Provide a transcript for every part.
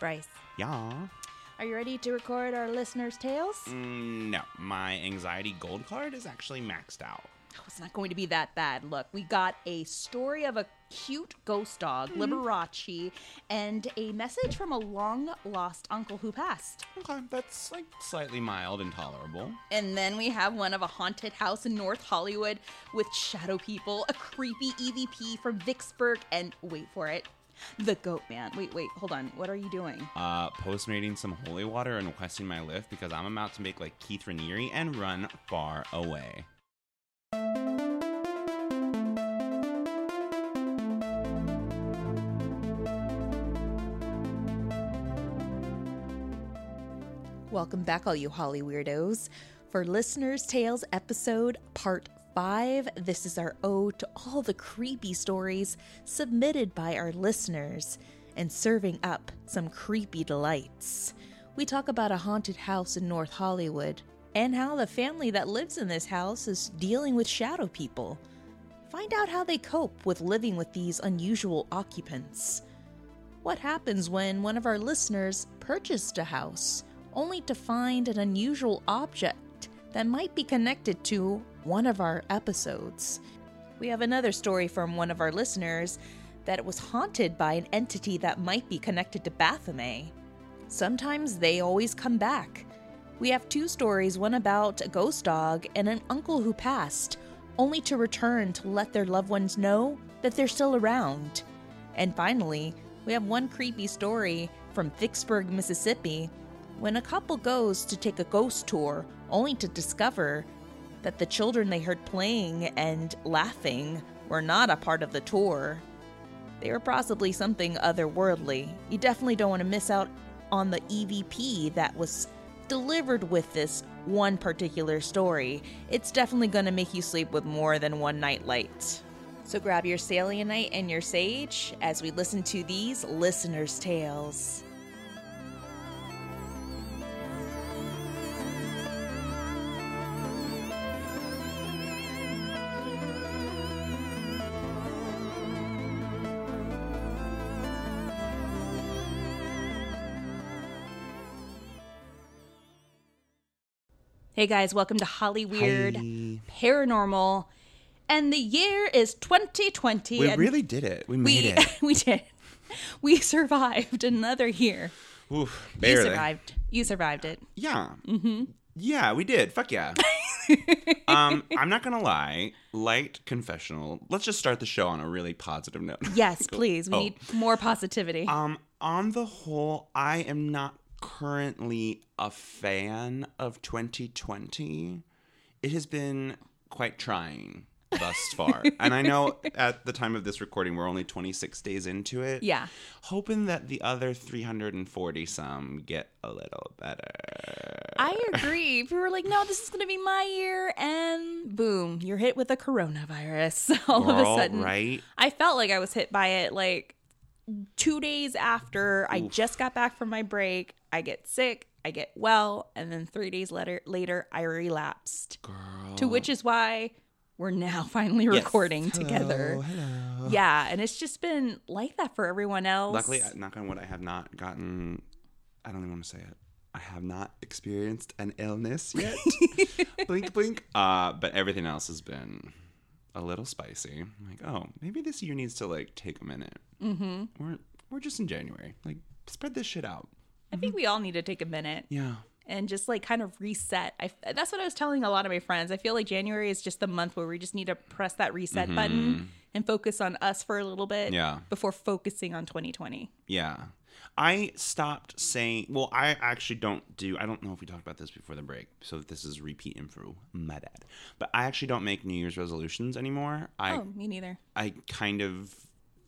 Bryce, Yeah. are you ready to record our listeners' tales? Mm, no, my anxiety gold card is actually maxed out. Oh, it's not going to be that bad. Look, we got a story of a cute ghost dog, Liberace, and a message from a long lost uncle who passed. Okay, that's like slightly mild and tolerable. And then we have one of a haunted house in North Hollywood with shadow people, a creepy EVP from Vicksburg, and wait for it, the Goat Man. Wait, wait, hold on. What are you doing? Uh, postmating some holy water and requesting my Lyft because I'm about to make like Keith Raniere and run far away. Welcome back, all you Holly weirdos, for Listeners' Tales episode part 5. This is our ode to all the creepy stories submitted by our listeners and serving up some creepy delights. We talk about a haunted house in North Hollywood and how the family that lives in this house is dealing with shadow people. Find out how they cope with living with these unusual occupants. What happens when one of our listeners purchased a house only to find an unusual object that might be connected to one of our episodes? We have another story from one of our listeners that it was haunted by an entity that might be connected to Baphomet. Sometimes they always come back. We have two stories one about a ghost dog and an uncle who passed, only to return to let their loved ones know that they're still around. And finally, we have one creepy story from Vicksburg, Mississippi, when a couple goes to take a ghost tour only to discover that the children they heard playing and laughing were not a part of the tour. They were possibly something otherworldly. You definitely don't want to miss out on the EVP that was delivered with this one particular story. It's definitely going to make you sleep with more than one night light. So grab your Selenite and your Sage as we listen to these listeners' tales. Hey guys, welcome to Holly Weird Hi. Paranormal. And the year is 2020. We really did it. We made we, it. we did. We survived another year. Oof, You survived. You survived it. Yeah. Mm-hmm. Yeah, we did. Fuck yeah. um, I'm not gonna lie. Light confessional. Let's just start the show on a really positive note. Yes, please. We Oh. need more positivity. Um, on the whole, I am not currently a fan of 2020. It has been quite trying thus far. and I know at the time of this recording, we're only 26 days into it. yeah. Hoping that the other 340 some get a little better. I agree. People were like, no, this is going to be my year. And boom, you're hit with a coronavirus all of a sudden. right? I felt like I was hit by it like two days after I just got back from my break. I get sick, I get well, and then three days later, later I relapsed. Girl. To which is why we're now finally recording together. Hello. Yeah, and it's just been like that for everyone else. Luckily, knock on wood, I have not gotten. I don't even want to say it. I have not experienced an illness yet. blink, blink. Uh, but everything else has been a little spicy. I'm like, oh, maybe this year needs to like take a minute. Mm-hmm. We're we're just in January. Like, spread this shit out. I think we all need to take a minute. Yeah. and just like kind of reset. I that's what I was telling a lot of my friends. I feel like January is just the month where we just need to press that reset button and focus on us for a little bit Mm-hmm. Yeah. before focusing on 2020. Yeah. I stopped saying, well, I actually don't do, I don't know if we talked about this before the break, so this is repeat info, my bad. But I actually don't make New Year's resolutions anymore. I, oh, me neither. I kind of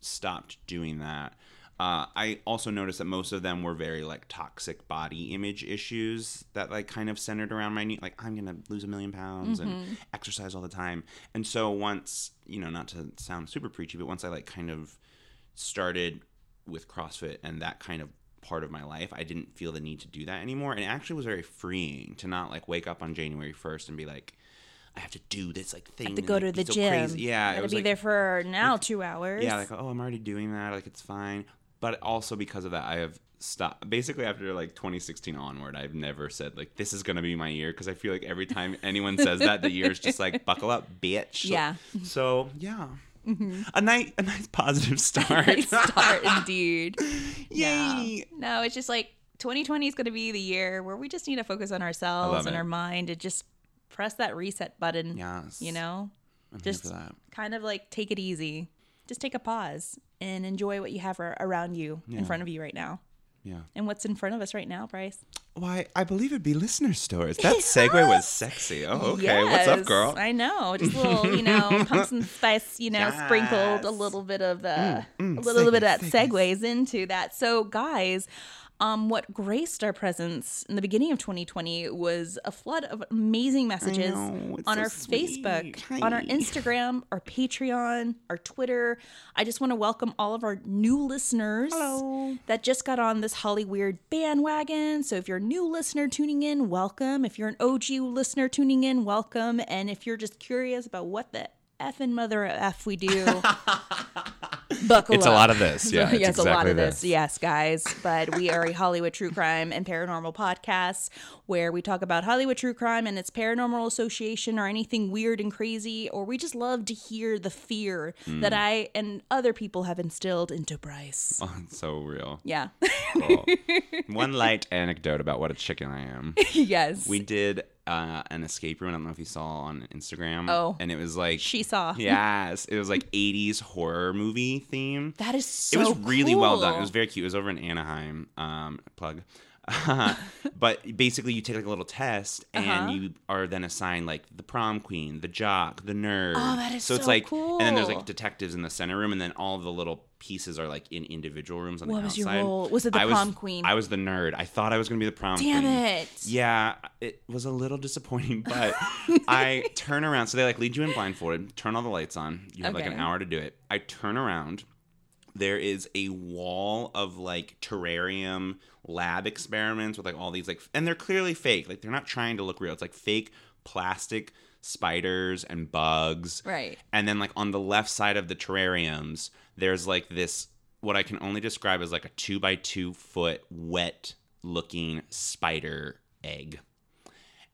stopped doing that. Uh, I also noticed that most of them were very like toxic body image issues that like kind of centered around my need. Like I'm gonna lose a million pounds and exercise all the time. And so once you know, not to sound super preachy, but once I like kind of started with CrossFit and that kind of part of my life, I didn't feel the need to do that anymore. And it actually was very freeing to not like wake up on January 1st and be like, I have to do this like thing. Have to and, go like, to the so gym. crazy. Yeah, Gotta be like, there for now two hours. yeah, like oh, I'm already doing that. Like it's fine. But also because of that, I have stop. Basically, after like 2016 onward, I've never said like this is gonna be my year because I feel like every time anyone says that, the year is just like buckle up, bitch. Yeah. So yeah, mm-hmm. a nice a nice positive start. Great start indeed. Yay. No. no, it's just like 2020 is going to be the year where we just need to focus on ourselves and it. our mind and just press that reset button. Yes. You know, I'm just kind of like take it easy. Just take a pause and enjoy what you have around you in front of you right now. Yeah. And what's in front of us right now, Bryce? Why, I believe it'd be listener stories. That segue was sexy. Oh, okay. What's up, girl? I know. Just a little, you know, pumpkin spice, you know, sprinkled a little bit of the, mm, a little bit of that segue, segues into that. So, guys, um, what graced our presence in the beginning of 2020 was a flood of amazing messages know, on so our sweet. Facebook, on our Instagram, our Patreon, our Twitter. I just want to welcome all of our new listeners Hello. that just got on this Holly Weird bandwagon. So if you're a new listener tuning in, welcome. If you're an OG listener tuning in, welcome. And if you're just curious about what the effing mother F we do, buckle It's a lot of this. Yeah, it's yes, a lot of this. this. Yes, guys. But we are a Hollywood true crime and paranormal podcast where we talk about Hollywood true crime and its paranormal association or anything weird and crazy, or we just love to hear the fear Mm. that I and other people have instilled into Bryce. Oh, it's so real. Yeah. Cool. One light anecdote about what a chicken I am. yes. We did uh, an escape room. I don't know if you saw on Instagram. Oh. And it was like, she saw. yes, it was like 80s horror movie theme. That is so it was really well done. It was very cute. It was over in Anaheim. Um, plug. but basically, you take like a little test, and Uh-huh. you are then assigned like the prom queen, the jock, the nerd. Oh, that is so it's so like, and then there's like detectives in the center room, and then all the little pieces are like in individual rooms on What the was your role? Was it the I was- prom queen? I was the nerd. I thought I was gonna be the prom Damn queen. Damn it. Yeah, it was a little disappointing, but I turn around. So they like lead you in blindfolded, turn all the lights on. You have like an hour to do it. I turn around. There is a wall of like terrarium lab experiments with like all these like, and they're clearly fake. Like they're not trying to look real. It's like fake plastic spiders and bugs. Right. And then like on the left side of the terrariums, there's like this what I can only describe as like a two by two foot wet looking spider egg.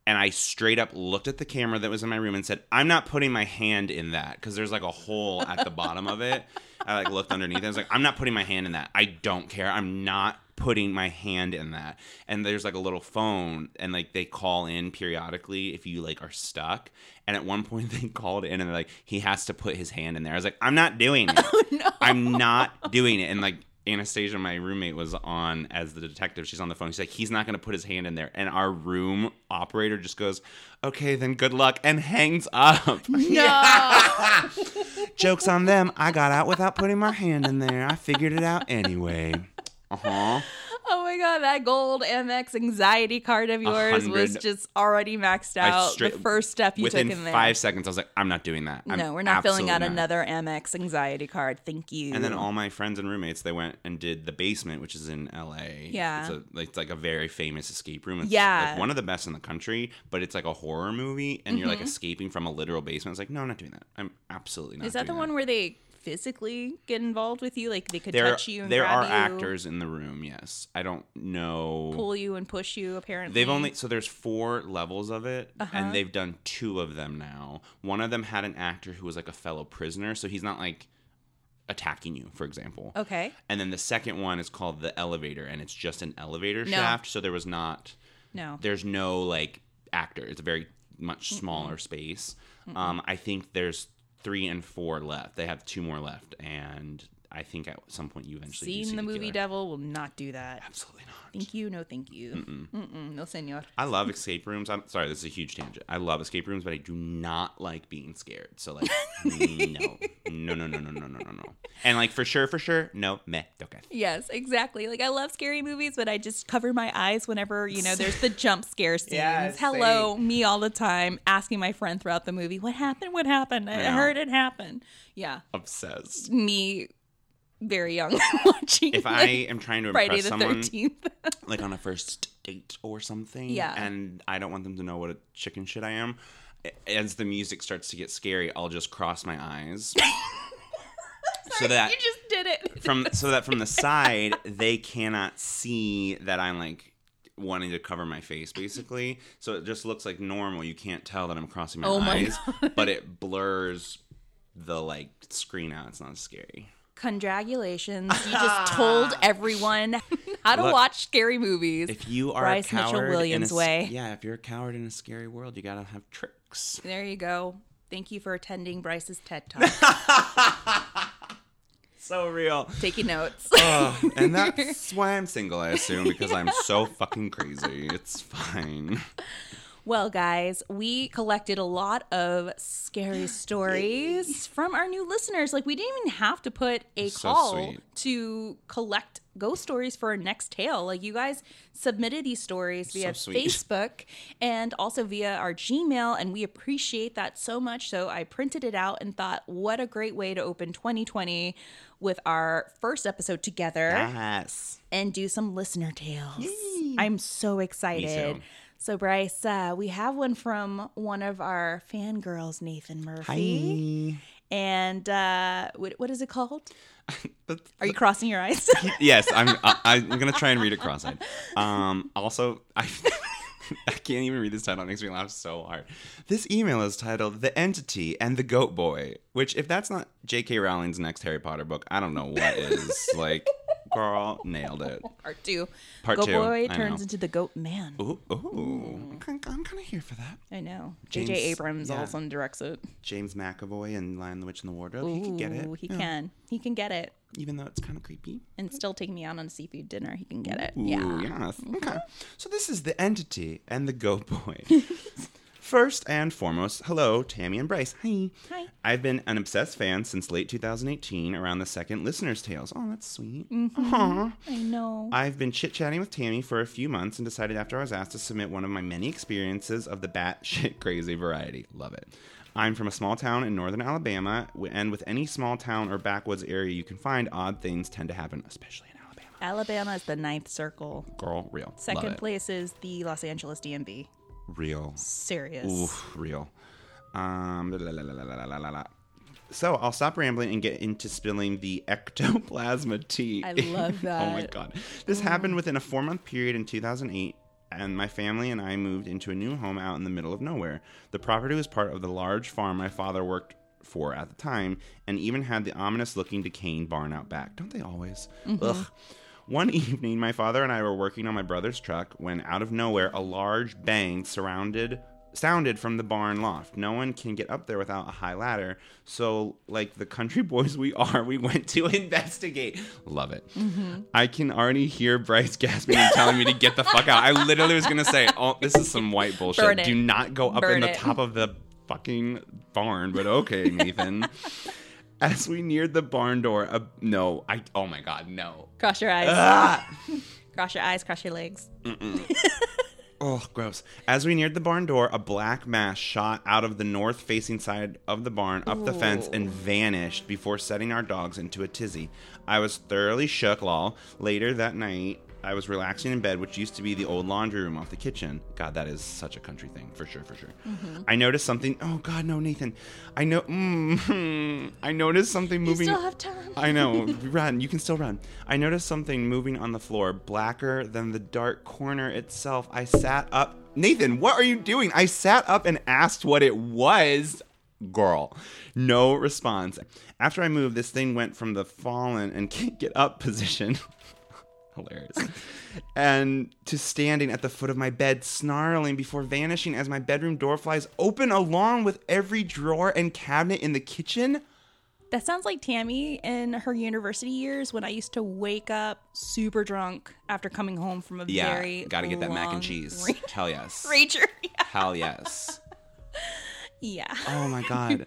And I straight up looked at the camera that was in my room and said, I'm not putting my hand in that because there's like a hole at the bottom of it. I like looked underneath. And I was like, I'm not putting my hand in that. I don't care. I'm not putting my hand in that. And there's like a little phone and like they call in periodically if you like are stuck. And at one point they called in and they're like, he has to put his hand in there. I was like, I'm not doing it. Oh, I'm not doing it. And like Anastasia, my roommate, was on as the detective. She's on the phone. She's like, he's not going to put his hand in there. And our room operator just goes, okay, then good luck, and hangs up. No. Joke's on them. I got out without putting my hand in there. I figured it out anyway. Uh huh. Oh my god, that gold Amex anxiety card of yours was just already maxed out. straight- the first step you Within took in there. five seconds, I was like, I'm not doing that. I'm no, we're not filling out not. another Amex anxiety card. Thank you. And then all my friends and roommates, they went and did the basement, which is in L.A. Yeah. it's, a, like, it's like a very famous escape room. It's Yeah. like one of the best in the country, but it's like a horror movie, and you're Mm-hmm. like escaping from a literal basement. It's like, no, I'm not doing that. I'm absolutely not. Is that the one where they physically get involved with you? Like they could There, touch you and there are you, actors in the room. Yes, I don't know. pull you and push you. Apparently, They've only so there's four levels of it, Uh-huh. and they've done two of them now. One of them had an actor who was like a fellow prisoner, so he's not like attacking you, for example. okay. And then the second one is called the elevator, and it's just an elevator No. shaft. So there was not, No. there's no like actor. It's a very much smaller space. Um, I think there's three and four left. They have two more left, and I think at some point you eventually Seen see the movie. Devil will not do that. Absolutely not. Thank you. No, thank you. Mm-mm. no, senor. I love escape rooms. I'm sorry, this is a huge tangent. I love escape rooms, but I do not like being scared. So like, no, no, no, no, no, no, no, no, no. And like for sure, for sure, no, meh, okay. Yes, exactly. Like I love scary movies, but I just cover my eyes whenever you know there's the jump scare scenes. Yeah, Hello, me all the time, asking my friend throughout the movie, "What happened? What happened? I Yeah. heard it happen." Yeah, Obsessed. me, very young, watching. If I am trying to Friday impress the someone, Thirteenth. like on a first date or something, Yeah. and I don't want them to know what a chicken shit I am. As the music starts to get scary, I'll just cross my eyes. so that you just did did it. from so that from the side they cannot see that I'm like wanting to cover my face basically. So it just looks like normal. You can't tell that I'm crossing my Oh my eyes, but it blurs the like screen out. It's not scary. Congratulations. You just told everyone how to Look, watch scary movies. If you are Bryce a Mitchell Williams in a, way. yeah, if you're a coward in a scary world, you gotta have tricks. There you go. Thank you for attending Bryce's TED Talk. So real. Taking notes. Ugh, and that's why I'm single, I assume, because I'm so fucking crazy. It's fine. Well, guys, we collected a lot of scary stories from our new listeners. Like, we didn't even have to put a So call sweet. to collect ghost stories for our next tale. Like, you guys submitted these stories via sweet. Facebook and also via our Gmail, and we appreciate that so much. So, I printed it out and thought, what a great way to open 2020 with our first episode together Yes. and do some listener tales. I'm so excited. So, Bryce, uh, we have one from one of our fangirls, Nathan Murphy. Hi. And uh, what, what is it called? Are you crossing your eyes? yes, I'm. I, I'm gonna try and read it cross-eyed. Um, also, I. I can't even read this title. It makes me laugh so hard. This email is titled "The Entity and the Goat Boy," which, if that's not J.K. Rowling's next Harry Potter book, I don't know what is. like, girl, nailed it. Part two. Part Goat two, Boy I turns know. into the Goat Man. Ooh, ooh. Mm. I'm kind of here for that. I know. James- J.J. Abrams yeah. also directs it. James McAvoy and Lion the Witch and the Wardrobe. he can get it. Ooh, he Yeah. can. He can get it. Even though it's kind of creepy. And still take me out on a seafood dinner. He can get it. Ooh, yeah. yes. Mm-hmm. Okay. So this is the entity and the goat boy. First and foremost, hello, Tammy and Bryce. Hi. Hi. I've been an obsessed fan since late 2018, around the second Listener's Tales. Oh, that's sweet. Mm-hmm. Aw. I know. I've been chit chatting with Tammy for a few months and decided after I was asked to submit one of my many experiences of the bat shit crazy variety. Love it. I'm from a small town in northern Alabama, and with any small town or backwoods area you can find, odd things tend to happen, especially in Alabama. Alabama is the ninth circle. Girl, real. Second place is the Los Angeles DMV. Real. Serious. Oof, real. Um, la, la, la, so I'll stop rambling and get into spilling the ectoplasma tea. I love that. oh my god. This mm. happened within a four month period in 2008 and my family and I moved into a new home out in the middle of nowhere. The property was part of the large farm my father worked for at the time, and even had the ominous looking decaying barn out back. Don't they always? Mm-hmm. Ugh. One evening, my father and I were working on my brother's truck when, out of nowhere, a large bang surrounded sounded from the barn loft. No one can get up there without a high ladder. So, like the country boys we are, we went to investigate. Love it. Mm-hmm. I can already hear Bryce gasping and telling me to get the fuck out. I literally was gonna say, "Oh, this is some white bullshit. Do not go up Burn in the it. top of the fucking barn." But okay, Nathan. As we neared the barn door, a, no, I. Oh my god, no. Cross your eyes. Ah! Cross your eyes. Cross your legs. Oh, gross. As we neared the barn door, a black mass shot out of the north facing side of the barn up the fence and vanished before setting our dogs into a tizzy. I was thoroughly shook, lol. Later that night, I was relaxing in bed, which used to be the old laundry room off the kitchen. God, that is such a country thing, for sure, for sure. I noticed something. Oh, God, no, Nathan. I know. Mm, I noticed something You moving. still have time. I know. Run. You can still run. I noticed something moving on the floor, blacker than the dark corner itself. I sat up. Nathan, what are you doing? I sat up and asked what it was. Girl. No response. After I moved, this thing went from the fallen and can't get up position. Hilarious. And to standing at the foot of my bed, snarling before vanishing as my bedroom door flies open along with every drawer and cabinet in the kitchen. That sounds like Tammy in her university years when I used to wake up super drunk after coming home from a Yeah, very gotta get that mac and cheese. ra- Hell yes. rager. Yeah. Hell yes. yeah. Oh my god.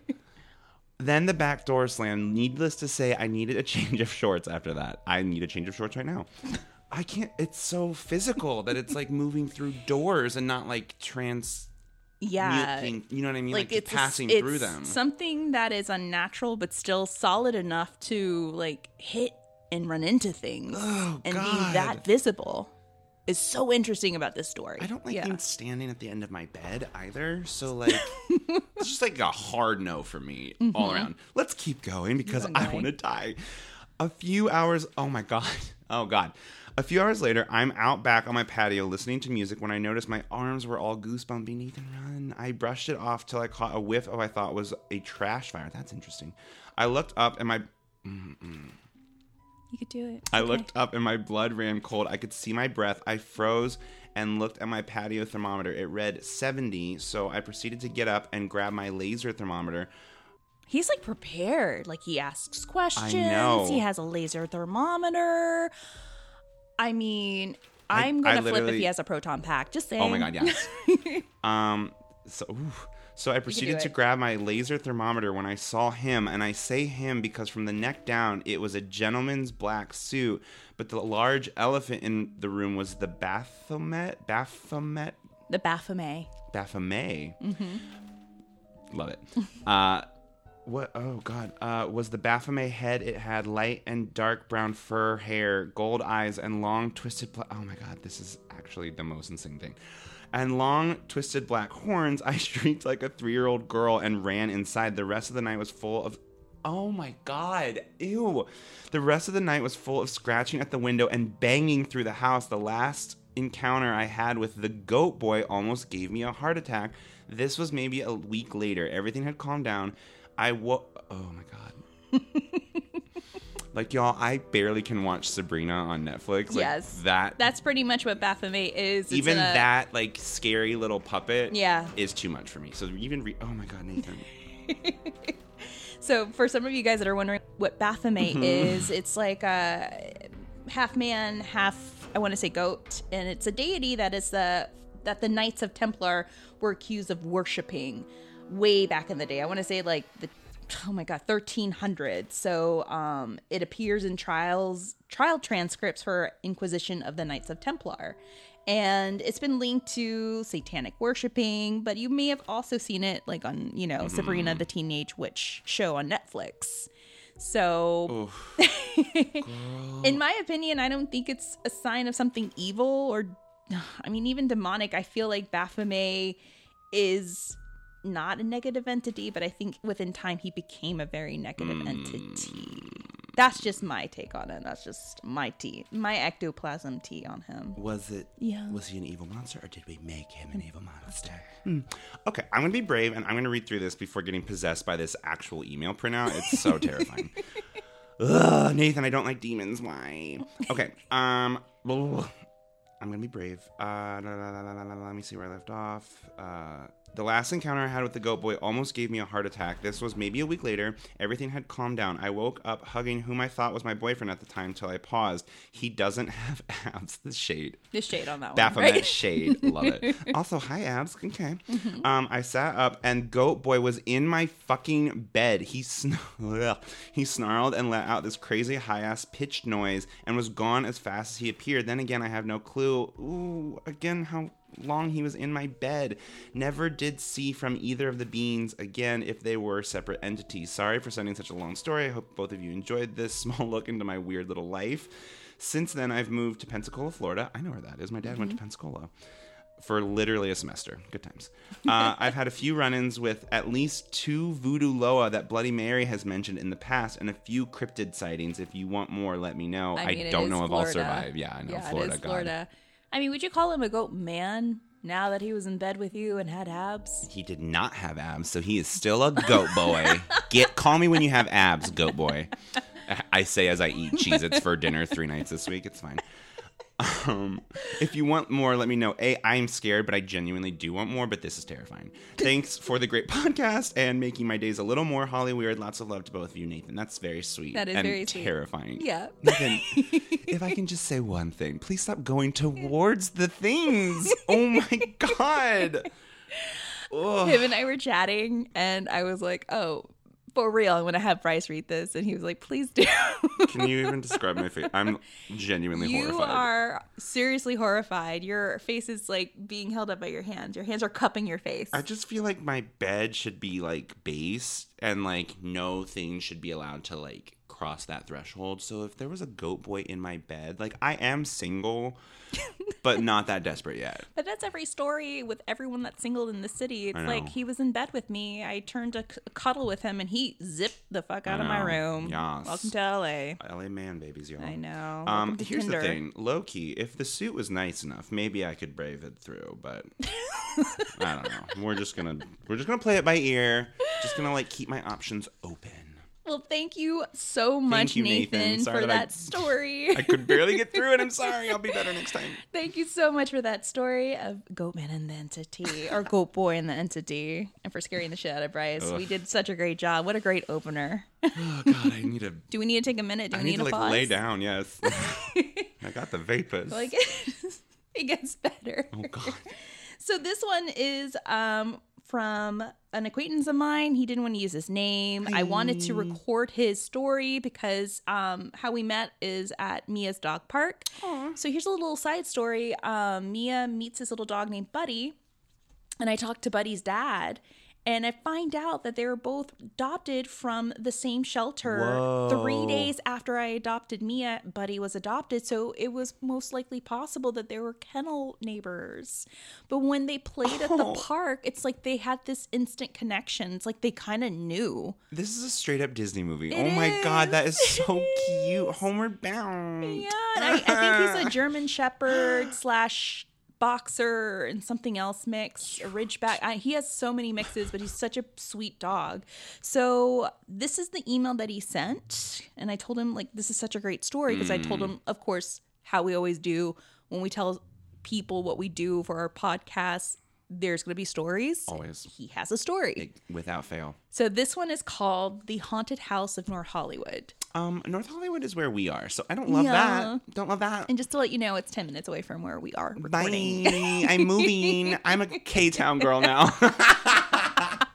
Then the back door slammed. Needless to say, I needed a change of shorts after that. I need a change of shorts right now. I can't. It's so physical that it's like moving through doors and not like trans. Yeah. muting- you know what I mean? Like, Like, it's just passing it's through them. Something that is unnatural but still solid enough to like hit and run into things Oh, and God. be that visible is so interesting about this story. I don't like yeah. being standing at the end of my bed either. So like, it's just like a hard no for me all mm-hmm. around. Let's keep going because I want to die. A few hours. Oh my god. Oh god. A few hours later, I'm out back on my patio listening to music when I noticed my arms were all goosebumpy. Nathan, run. I brushed it off till I caught a whiff of what I thought was a trash fire. That's interesting. I looked up and my You could do it. I looked up and my blood ran cold. I could see my breath. I froze and looked at my patio thermometer. It read 70, so I proceeded to get up and grab my laser thermometer. He's like prepared. Like he asks questions. I know. He has a laser thermometer. I mean, I- I'm gonna flip if he has a proton pack. Just saying. Oh my god, yes. um so ooh. So I proceeded to grab my laser thermometer when I saw him, and I say him because from the neck down it was a gentleman's black suit, but the large elephant in the room was the Baphomet, Baphomet, The Baphomet. Baphomet. Love it. Uh, what? Oh God. Uh, was the Baphomet head? It had light and dark brown fur, hair, gold eyes, and long twisted. Pla- oh my God. This is actually the most insane thing. And long twisted black horns. I shrieked like a three-year-old girl and ran inside. The rest of the night was full of. Oh my God. Ew. The rest of the night was full of scratching at the window and banging through the house. The last encounter I had with the goat boy almost gave me a heart attack. This was maybe a week later. Everything had calmed down. I wo- Oh my god. like y'all, I barely can watch Sabrina on Netflix. Like, Yes. that That's pretty much what Baphomet is. It's even a- that like scary little puppet Yeah. is too much for me. So even re- oh my god, Nathan. So, for some of you guys that are wondering what Baphomet Mm-hmm. is, it's like a half man, half I want to say goat, and it's a deity that is the that the Knights of Templar were accused of worshiping way back in the day. I want to say like the oh my god, 1300. So, um it appears in trials trial transcripts for Inquisition of the Knights of Templar. And it's been linked to satanic worshiping, but you may have also seen it like on, you know, Sabrina the Teenage Witch show on Netflix. So, in my opinion, I don't think it's a sign of something evil or, I mean, even demonic. I feel like Baphomet is not a negative entity, but I think within time he became a very negative entity. That's just my take on it. That's just my tea, my ectoplasm tea on him. Was it? Yeah. Was he an evil monster, or did we make him an evil monster? Hmm. Okay, I'm gonna be brave, and I'm gonna read through this before getting possessed by this actual email printout. It's so terrifying. Ugh, Nathan, I don't like demons. Why? Okay. Um. ugh. I'm gonna be brave. Uh, la, la, la, la, la, la, let me see where I left off. Uh, the last encounter I had with the goat boy almost gave me a heart attack. This was maybe a week later. Everything had calmed down. I woke up hugging whom I thought was my boyfriend at the time till I paused. He doesn't have abs. The shade. The shade on that Baphomet one, right? shade. Love it. Also, hi abs. Okay. Mm-hmm. Um, I sat up and Goat Boy was in my fucking bed. He sn- he snarled and let out this crazy high ass pitched noise and was gone as fast as he appeared. Then again, I have no clue. Ooh, again, how long he was in my bed. Never did see from either of the beings again if they were separate entities. Sorry for sending such a long story. I hope both of you enjoyed this small look into my weird little life. Since then, I've moved to Pensacola, Florida. I know where that is. My dad went to Pensacola for literally a semester. Good times. Uh, I've had a few run ins with at least two voodoo Loa that Bloody Mary has mentioned in the past and a few cryptid sightings. If you want more, let me know. I, mean, it don't know if Florida. I'll survive. Yeah, I know. Yeah, Florida, it is God. Florida. I mean, would you call him a goat man now that he was in bed with you and had abs? He did not have abs, so he is still a goat boy. Get call me when you have abs, goat boy. I say as I eat Cheez Its for dinner three nights this week. It's fine. Um, if you want more, let me know. A, I'm scared, but I genuinely do want more, but this is terrifying. Thanks for the great podcast and making my days a little more Holly weird. Lots of love to both of you, Nathan. That's very sweet. That is and very sweet. terrifying. Yeah. Nathan, if I can just say one thing, please stop going towards the things. Oh my god. Ugh. Him and I were chatting, and I was like, "Oh, for real, I'm gonna have Bryce read this," and he was like, "Please do." Can you even describe my face? I'm genuinely you horrified. You are seriously horrified. Your face is like being held up by your hands. Your hands are cupping your face. I just feel like my bed should be like base and like no thing should be allowed to like cross that threshold. So if there was a goat boy in my bed, like I am single, but not that desperate yet. But that's every story with everyone that's single in the city. It's like he was in bed with me. I turned to c- cuddle with him, and he zipped the fuck out of my room. Yes. Welcome to LA. LA man babies, y'all. I know. Um, here's Tinder. the thing, low key. If the suit was nice enough, maybe I could brave it through. But I don't know. We're just gonna we're just gonna play it by ear. Just gonna like keep my options open. Well, thank you so much, you, Nathan. Nathan, for that I- story. I could barely get through it. I'm sorry. I'll be better next time. Thank you so much for that story of Goatman and the Entity, or Goat Boy and the Entity, and for scaring the shit out of Bryce. We did such a great job. What a great opener. Oh God, I need to. Do we need to take a minute? Do we I need to a like pause? lay down. Yes. I got the vapors. Like it gets better. oh God. So this one is um from an acquaintance of mine. He didn't want to use his name. I wanted to record his story because um how we met is at Mia's dog park. So here's a little side story. Um Mia meets this little dog named Buddy and I talked to Buddy's dad and I find out that they were both adopted from the same shelter. Three days after I adopted Mia, Buddy was adopted. So it was most likely possible that they were kennel neighbors. But when they played at the Oh. park, it's like they had this instant connection. It's like they kind of knew. This is a straight up Disney movie. It oh my God, that is is. so cute. Homeward Bound. Yeah, and I, I think he's a German Shepherd slash boxer and something else mix, a Ridgeback. I, he has so many mixes, but he's such a sweet dog. So this is the email that he sent, and I told him like this is such a great story because I told mm. him, of course, how we always do when we tell people what we do for our podcast. There's going to be stories. Always. He has a story. Without fail. So this one is called The Haunted House of North Hollywood. Um, North Hollywood is where we are, so I don't love Yeah. that. Don't love that. And just to let you know, it's 10 minutes away from where we are recording. Bye. I'm moving. I'm a K Town girl now.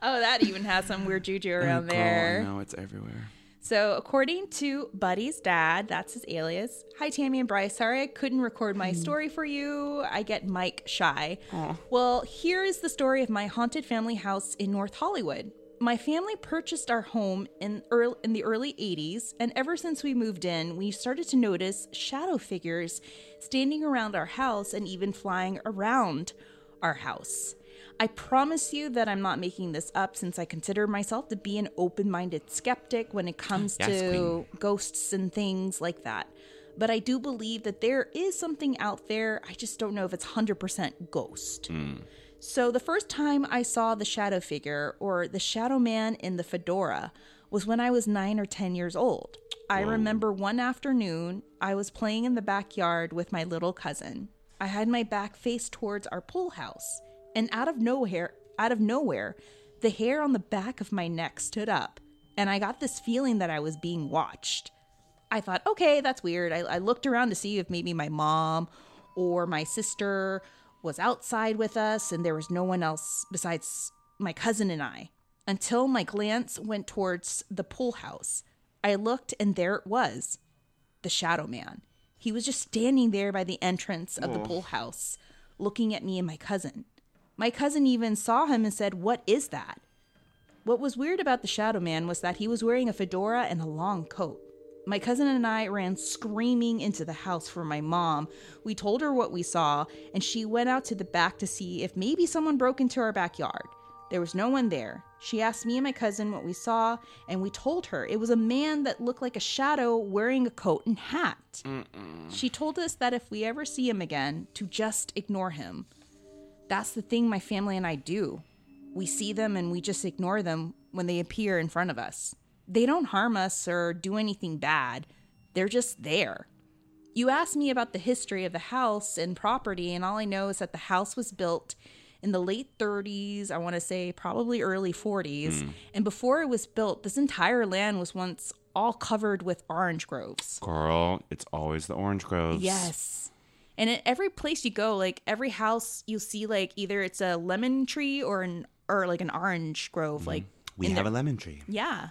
Oh, that even has some weird juju around Girl, there. No, it's everywhere. So, according to Buddy's dad, that's his alias. Hi, Tammy and Bryce. Sorry I couldn't record my hmm. story for you. I get mic shy. Oh. Well, here is the story of my haunted family house in North Hollywood. My family purchased our home in early, in the early 80s, and ever since we moved in, we started to notice shadow figures standing around our house and even flying around our house. I promise you that I'm not making this up since I consider myself to be an open minded skeptic when it comes Yes, to queen. ghosts and things like that. But I do believe that there is something out there. I just don't know if it's 100% ghost. Hmm. So the first time I saw the shadow figure or the shadow man in the fedora was when I was nine or 10 years old. I remember one afternoon I was playing in the backyard with my little cousin. I had my back faced towards our pool house, and out of nowhere, out of nowhere, the hair on the back of my neck stood up, and I got this feeling that I was being watched. I thought, okay, that's weird. I, I looked around to see if maybe my mom or my sister was outside with us and there was no one else besides my cousin and I until my glance went towards the pool house. I looked and there it was the shadow man. He was just standing there by the entrance of the pool house, looking at me and my cousin. My cousin even saw him and said, What is that? What was weird about the Shadow Man was that he was wearing a fedora and a long coat. My cousin and I ran screaming into the house for my mom. We told her what we saw, and she went out to the back to see if maybe someone broke into our backyard. There was no one there. She asked me and my cousin what we saw, and we told her it was a man that looked like a shadow wearing a coat and hat. She told us that if we ever see him again, to just ignore him. That's the thing my family and I do. We see them and we just ignore them when they appear in front of us. They don't harm us or do anything bad, they're just there. You asked me about the history of the house and property, and all I know is that the house was built in the late 30s, I want to say probably early 40s. Hmm. And before it was built, this entire land was once all covered with orange groves. Girl, it's always the orange groves. Yes. And at every place you go, like every house, you'll see like either it's a lemon tree or an or like an orange grove. Mm-hmm. Like We have a lemon tree. yeah,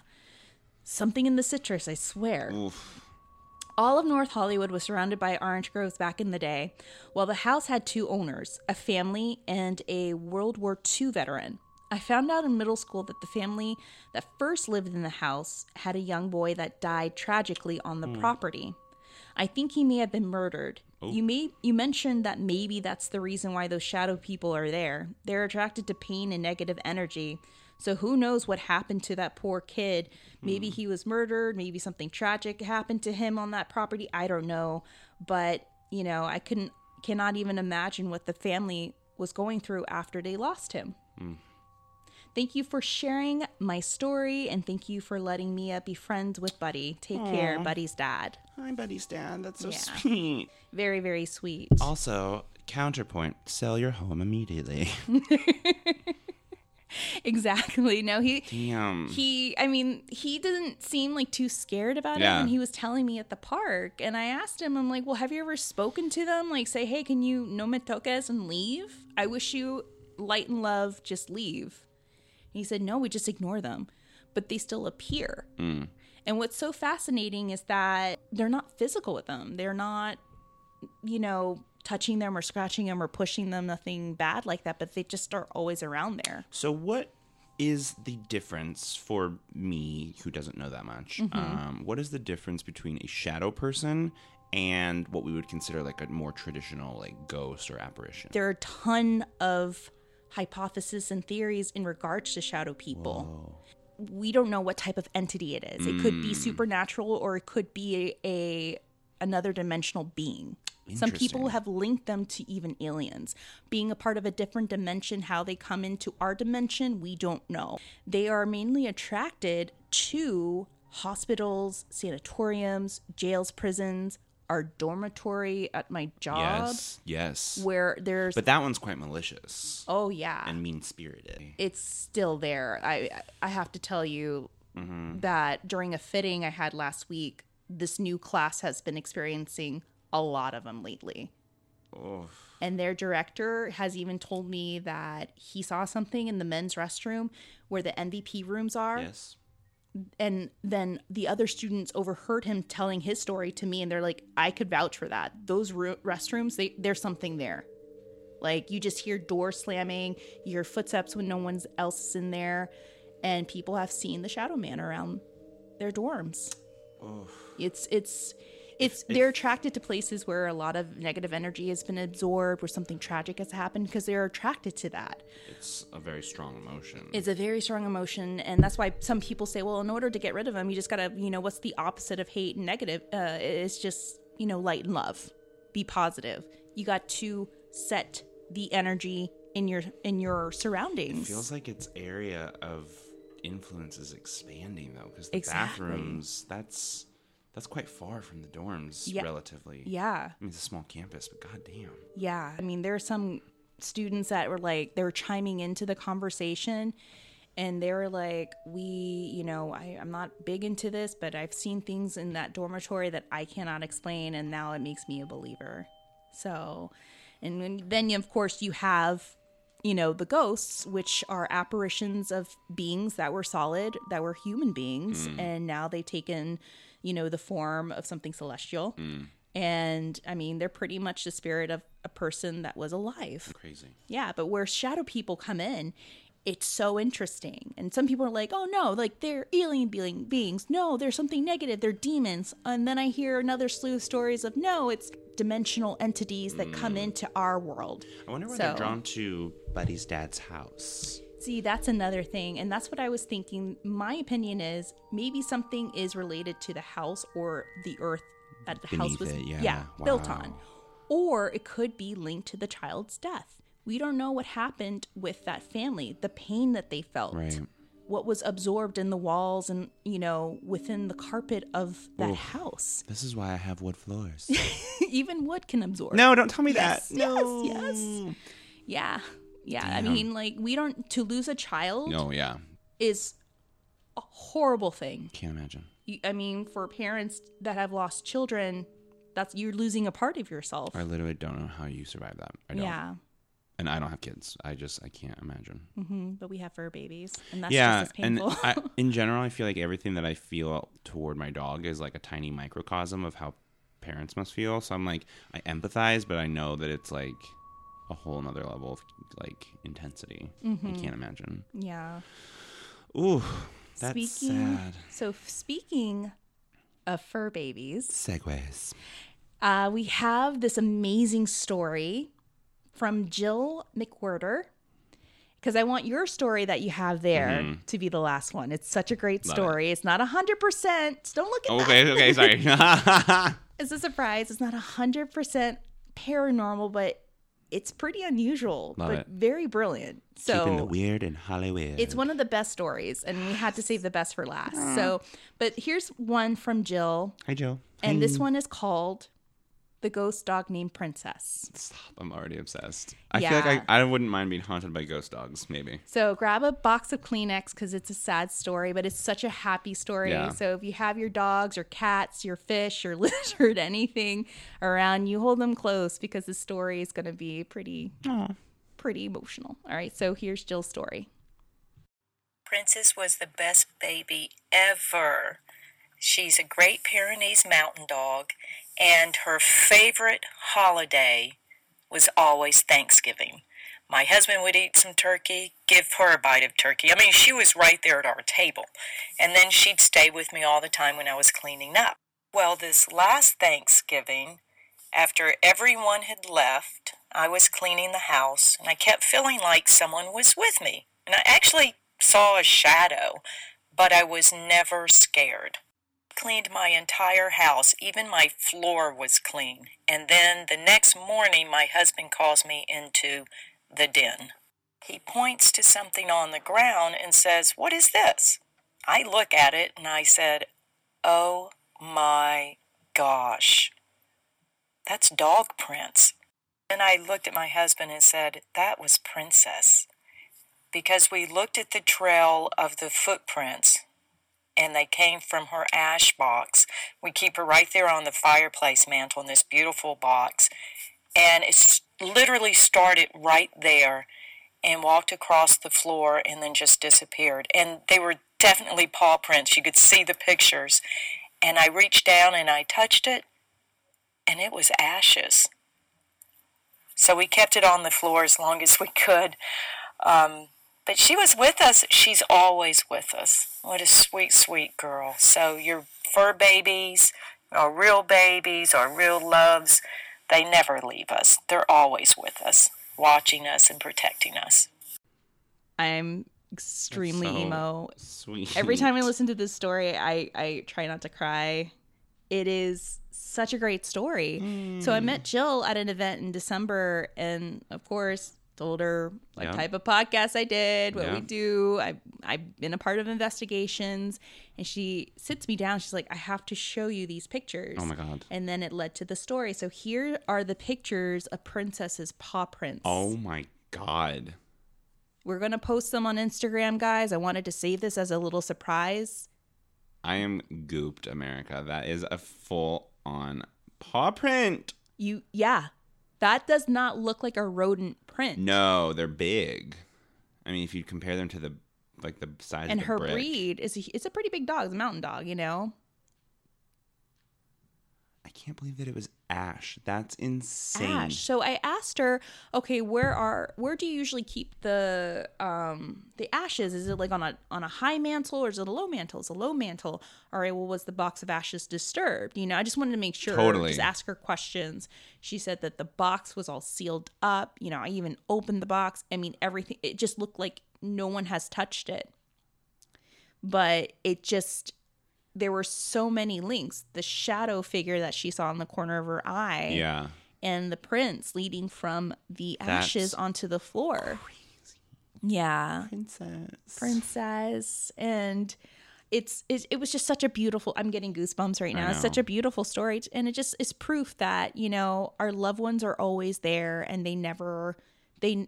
something in the citrus. I swear. Oof. All of North Hollywood was surrounded by orange groves back in the day, while the house had two owners, a family and a World War II veteran. I found out in middle school that the family that first lived in the house had a young boy that died tragically on the hmm. property. I think he may have been murdered. Oh. You may you mentioned that maybe that's the reason why those shadow people are there. They're attracted to pain and negative energy. So who knows what happened to that poor kid? Maybe hmm. he was murdered, maybe something tragic happened to him on that property. I don't know, but you know, I couldn't cannot even imagine what the family was going through after they lost him. Hmm. Thank you for sharing my story and thank you for letting Mia uh, be friends with Buddy. Take care, Buddy's dad. Hi, Buddy's dad. That's so Yeah. sweet. Very, very sweet. Also, counterpoint: sell your home immediately. Exactly. No, he Damn. he I mean, he didn't seem like too scared about Yeah. it when he was telling me at the park. And I asked him, I'm like, Well, have you ever spoken to them? Like say, hey, can you no me toques and leave? I wish you light and love, just leave. He said, No, we just ignore them. But they still appear. And what's so fascinating is that they're not physical with them. They're not, you know, touching them or scratching them or pushing them, nothing bad like that, but they just are always around there. So, what is the difference for me, who doesn't know that much? Mm-hmm. Um, what is the difference between a shadow person and what we would consider like a more traditional, like ghost or apparition? there are a ton of hypotheses and theories in regards to shadow people. We don't know what type of entity it is. It could be hmm. supernatural or it could be a, a another dimensional being. Some people have linked them to even aliens. Being a part of a different dimension, how they come into our dimension, we don't know. They are mainly attracted to hospitals, sanatoriums, jails, prisons, our dormitory at my job yes, yes. where there's But that one's quite malicious oh yeah and mean spirited. it's still there i i have to tell you Mm-hmm. that during a fitting i had last week this new class has been experiencing a lot of them lately Oh. and their director has even told me that he saw something in the men's restroom where the mvp rooms are Yes. And then the other students overheard him telling his story to me and they're like i could vouch for that. Those restrooms they there's something there. Like you just hear doors slamming you hear footsteps when no one else is in there and people have seen the shadow man around their dorms. It's it's it's they're attracted to places where a lot of negative energy has been absorbed where something tragic has happened because they're attracted to that. It's a very strong emotion. it's a very strong emotion and that's why some people say well in order to get rid of them you just gotta you know what's the opposite of hate and negative? Uh, it's just you know light and love. Be positive. You got to set the energy in your in your surroundings. It feels like its area of influence is expanding though because the Exactly. bathrooms that's that's quite far from the dorms Yeah. relatively. Yeah. I mean it's a small campus but goddamn. Yeah. I mean there are some students that were like they were chiming into the conversation and they were like we you know I, i'm not big into this but i've seen things in that dormitory that i cannot explain and now it makes me a believer. So and when, then of course you have you know the ghosts which are apparitions of beings that were solid that were human beings mm. and now they've taken you know the form of something celestial mm. and i mean they're pretty much the spirit of a person that was alive crazy yeah, but where shadow people come in, it's so interesting. And some people are like, oh no, like they're alien being beings. No, there's something negative. They're demons. And then I hear another slew of stories of no, it's dimensional entities that come mm. into our world. i wonder why So- they're drawn to buddy's dad's house See, that's another thing. And that's what I was thinking. My opinion is maybe something is related to the house or the earth that the house was it, yeah. built Wow. on. Or it could be linked to the child's death. We don't know what happened with that family, the pain that they felt. Right. What was absorbed in the walls and, you know, within the carpet of that house. this is why i have wood floors Even wood can absorb. no don't tell me Yes, that yes, no yes. Yeah. Yeah. I mean, like, we don't, to lose a child no yeah is a horrible thing. can't imagine You- I mean, for parents that have lost children, that's you're losing a part of yourself. i literally don't know how you survive that i don't Yeah, and i don't have kids i just i can't imagine hmm but we have fur babies, and that's yeah, just as and. I, in general, I feel like everything that I feel toward my dog is like a tiny microcosm of how parents must feel. So I'm like, I empathize, but I know that it's like a whole nother level of like intensity. Mm-hmm. I can't imagine. Yeah. Ooh, that's speaking, sad. So speaking of fur babies, segues. uh, we have this amazing story from Jill McWhirter. Because I want your story that you have there to be the last one. It's such a great Mm-hmm. Love story. It's not hundred percent. Don't look at that. Okay, okay, sorry. It's a surprise. It's not hundred percent paranormal, but it's pretty unusual, Love but it. very brilliant. So keeping the weird in Hollywood. it's one of the best stories, and we had to save the best for last. So, but here's one from Jill, Hi, Jill. and this one is called "The Ghost Dog Named Princess." Stop. I'm already obsessed. I feel like I, I wouldn't mind being haunted by ghost dogs, maybe. So grab a box of Kleenex because it's a sad story, but it's such a happy story. Yeah. So if you have your dogs, your cats, your fish, your lizard, anything around, you hold them close because the story is going to be pretty, pretty emotional. All right. So here's Jill's story. Princess was the best baby ever. She's a Great Pyrenees mountain dog, and her favorite holiday was always Thanksgiving. My husband would eat some turkey, give her a bite of turkey. I mean, she was right there at our table. And then she'd stay with me all the time when I was cleaning up. Well, this last Thanksgiving, after everyone had left, I was cleaning the house and I kept feeling like someone was with me. And I actually saw a shadow, but I was never scared. Cleaned my entire house, even my floor was clean. And then the next morning, my husband calls me into the den. He points to something on the ground and says, What is this? I look at it and I said, Oh my gosh. That's dog prints. And I looked at my husband and said, That was Princess. Because we looked at the trail of the footprints and they came from her ash box. We keep her right there on the fireplace mantle in this beautiful box. And it literally started right there and walked across the floor and then just disappeared. And they were definitely paw prints. You could see the pictures. And I reached down and I touched it, and it was ashes. So we kept it on the floor as long as we could. Um, but she was with us. She's always with us. What a sweet, sweet girl. So your fur babies, or real babies, or real loves, they never leave us. They're always with us, watching us and protecting us. I'm extremely so emo. Sweet. Every time I listen to this story, I, I try not to cry. It is such a great story. So I mm. met Jill at an event in December, and of course, told her what Yeah. type of podcast I did, what we do. I I've been a part of investigations, and she sits me down. She's like, "I have to show you these pictures." Oh my god. And then it led to the story. So here are the pictures of Princess's paw prints. Oh my god. We're gonna post them on Instagram, guys. I wanted to save this as a little surprise. I am gooped, America. That is a full on paw print. You, yeah, that does not look like a rodent print. No, they're big. I mean, if you compare them to the like the size and of the her brick. breed is it's a pretty big dog. It's a mountain dog, you know. I can't believe that it was Ash. That's insane. Ash. So I asked her, okay, where are where do you usually keep the um the ashes? Is it like on a on a high mantle or is it a low mantle? It's a low mantle. All right, well, was the box of ashes disturbed? You know, I just wanted to make sure. Totally. Just ask her questions. She said that the box was all sealed up. You know, I even opened the box. I mean, everything. It just looked like no one has touched it. But it just there were so many links. The shadow figure that she saw in the corner of her eye Yeah. and the prints leading from the ashes That's onto the floor. Crazy. Yeah, Princess. princess, and it's, it's it was just such a beautiful. I'm getting goosebumps right now. It's such a beautiful story, and it just is proof that you know our loved ones are always there, and they never they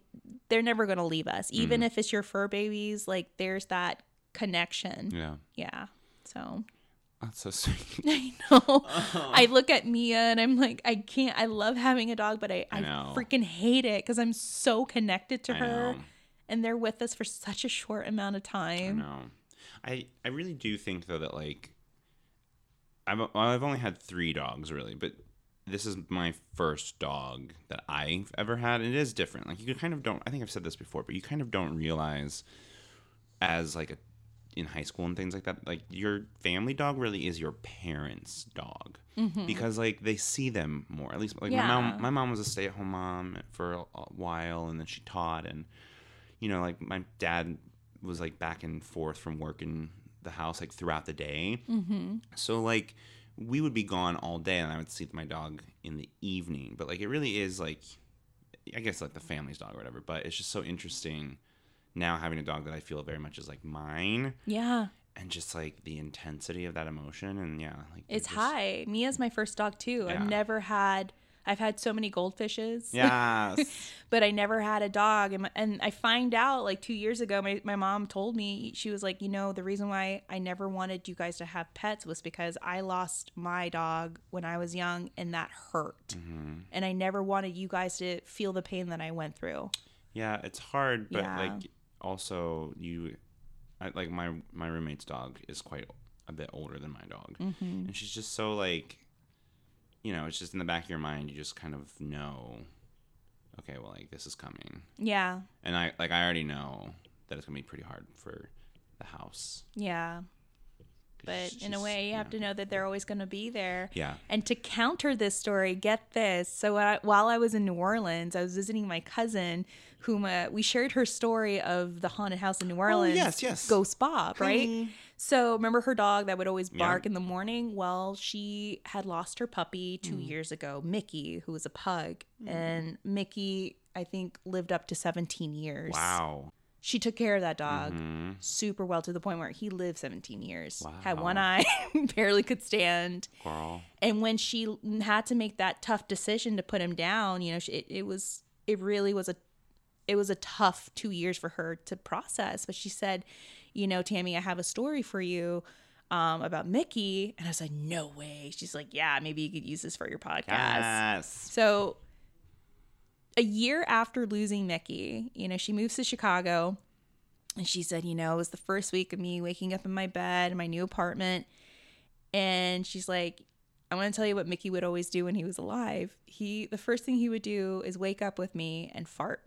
they're never going to leave us, Mm-hmm. even if it's your fur babies. Like there's that connection. Yeah. Yeah. So That's so sweet. I know. Uh-huh. I look at Mia and I'm like, I can't. I love having a dog, but I, I, I freaking hate it because I'm so connected to I her, know. and they're with us for such a short amount of time. I time. know. I I really do think though that like I've I've only had three dogs really, but this is my first dog that I've ever had. And it is different. Like you kind of don't. I think I've said this before, but you kind of don't realize as like a in high school and things like that. Like your family dog really is your parents' dog because like they see them more. At least like my mom. My mom was a stay at home mom for a, a while, and then she taught, and you know, like my dad was like back and forth from work in the house like throughout the day. Mm-hmm. So like we would be gone all day, and I would see my dog in the evening. But like it really is like, I guess like the family's dog or whatever. But it's just so interesting now having a dog that I feel very much is like mine, Yeah. and just like the intensity of that emotion, and yeah, like It's just- high. Mia's my first dog too. Yeah. I've never had. I've had so many goldfishes. Yes. but I never had a dog. And, my, and I find out like two years ago, my, my mom told me, she was like, you know, the reason why I never wanted you guys to have pets was because I lost my dog when I was young and that hurt. Mm-hmm. And I never wanted you guys to feel the pain that I went through. Yeah, it's hard, but Yeah. like also you, I, like my my roommate's dog is quite a bit older than my dog, Mm-hmm. and she's just so like, you know, it's just in the back of your mind. You just kind of know, okay, well, like this is coming, Yeah. and I like I already know that it's gonna be pretty hard for the house. Yeah. But she's in a way, you have to know that they're always going to be there. Yeah. And to counter this story, get this. So I, while I was in New Orleans, I was visiting my cousin, whom uh, we shared her story of the haunted house in New Orleans. Oh, yes, yes. Ghost Bob, right? Hi. So remember her dog that would always Yeah. bark in the morning? Well, she had lost her puppy two Mm. years ago, Mickey, who was a pug. And Mickey, I think, lived up to 17 years. Wow. She took care of that dog Mhm. super well to the point where he lived 17 years. Had one eye, barely could stand. Girl. And when she had to make that tough decision to put him down, you know, she, it, it was it really was a it was a tough 2 years for her to process, but she said, you know, Tammy, I have a story for you um, about Mickey, and I was like, no way. She's like, yeah, maybe you could use this for your podcast. Yes. So a year after losing Mickey, you know, she moves to Chicago and she said, you know, it was the first week of me waking up in my bed in my new apartment. And she's like, I want to tell you what Mickey would always do when he was alive. He the first thing he would do is wake up with me and fart.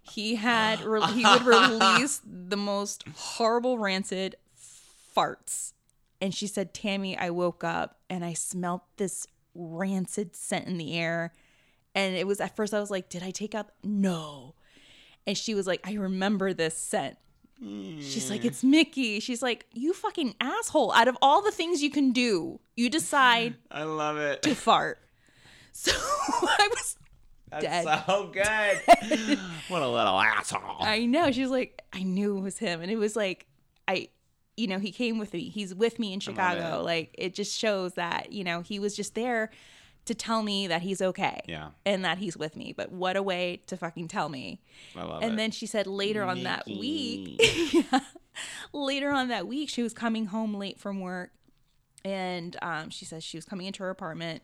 He had re- he would release the most horrible rancid farts. And she said, "Tammy, I woke up and I smelt this rancid scent in the air." And it was at first I was like, "Did I take out no?" And she was like, "I remember this scent." She's like, "It's Mickey." She's like, "You fucking asshole. Out of all the things you can do, you decide I love it. to fart." So I was That's dead. so good. what a little asshole. I know. She was like, I knew it was him. And it was like, I, you know, he came with me. He's with me in Chicago. it. Like, it just shows that, you know, he was just there to tell me that he's okay. Yeah. And that he's with me. But what a way to fucking tell me. I love and it. then she said later on that week, yeah, later on that week, she was coming home late from work. And um, she says she was coming into her apartment.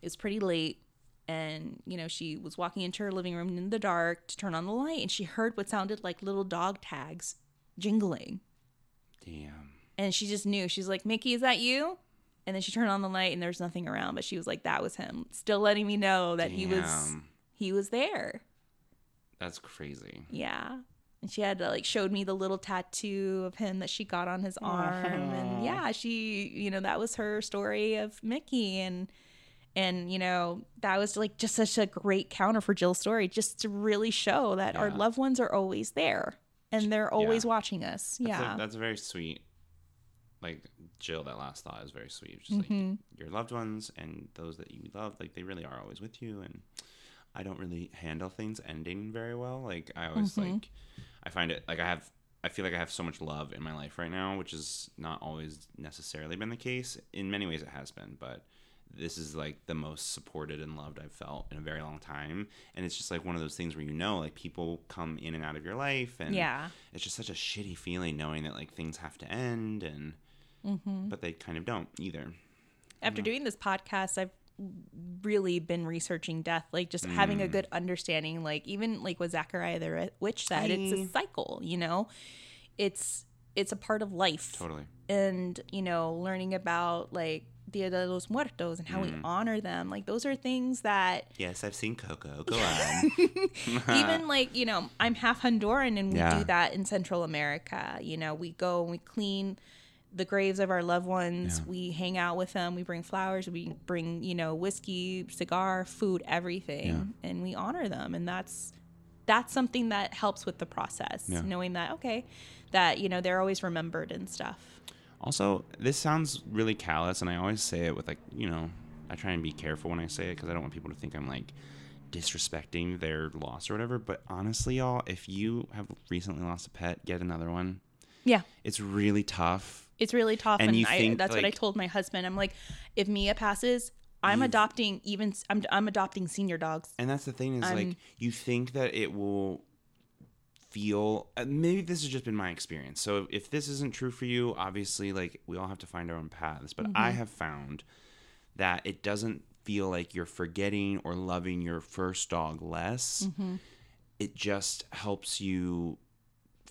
It was pretty late. And, you know, she was walking into her living room in the dark to turn on the light. And she heard what sounded like little dog tags jingling. Damn. And she just knew. She's like, Mickey, is that you? And then she turned on the light and there's nothing around. But she was like, that was him. Still letting me know that he was he was there. That's crazy. Yeah. And she had to like showed me the little tattoo of him that she got on his arm. And yeah, she, you know, that was her story of Mickey and and you know, that was like just such a great counter for Jill's story, just to really show that our loved ones are always there and they're always Yeah. watching us. That's yeah. A, that's very sweet. Like Jill, that last thought is very sweet. Just Mm-hmm. like your loved ones and those that you love, like they really are always with you. And I don't really handle things ending very well. Like I always Mm-hmm. like, I find it like I have. I feel like I have so much love in my life right now, which has not always necessarily been the case. In many ways, it has been, but this is like the most supported and loved I've felt in a very long time. And it's just like one of those things where you know, like people come in and out of your life, and Yeah. it's just such a shitty feeling knowing that like things have to end, and Mm-hmm. but they kind of don't either. After doing this podcast, I've really been researching death, like just having a Mm. good understanding. Like even like what Zachariah the witch said, it's a cycle. You know, it's it's a part of life. Totally. and you know learning about like Dia de los Muertos and how Mm. we honor them. Like those are things that Yes, I've seen Coco. Go on. even like you know i'm half honduran and we Yeah. do that in central america you know we go and we clean the graves of our loved ones Yeah. we hang out with them we bring flowers we bring you know whiskey cigar food everything and we honor them and that's that's something that helps with the process Yeah. knowing that okay that you know they're always remembered and stuff Also, this sounds really callous, and I always say it with like, you know, I try and be careful when I say it because I don't want people to think I'm like disrespecting their loss or whatever. But honestly, y'all, if you have recently lost a pet, get another one. yeah It's really tough. It's really tough And and, I, think, that's what i told my husband. I'm like if mia passes i'm adopting even i'm, I'm adopting senior dogs. And that's the thing is I'm- like um, you think that it will feel uh, maybe this has just been my experience. So if this isn't true for you, obviously like we all have to find our own paths, but I mm-hmm. have found that it doesn't feel like you're forgetting or loving your first dog less. Mm-hmm. It just helps you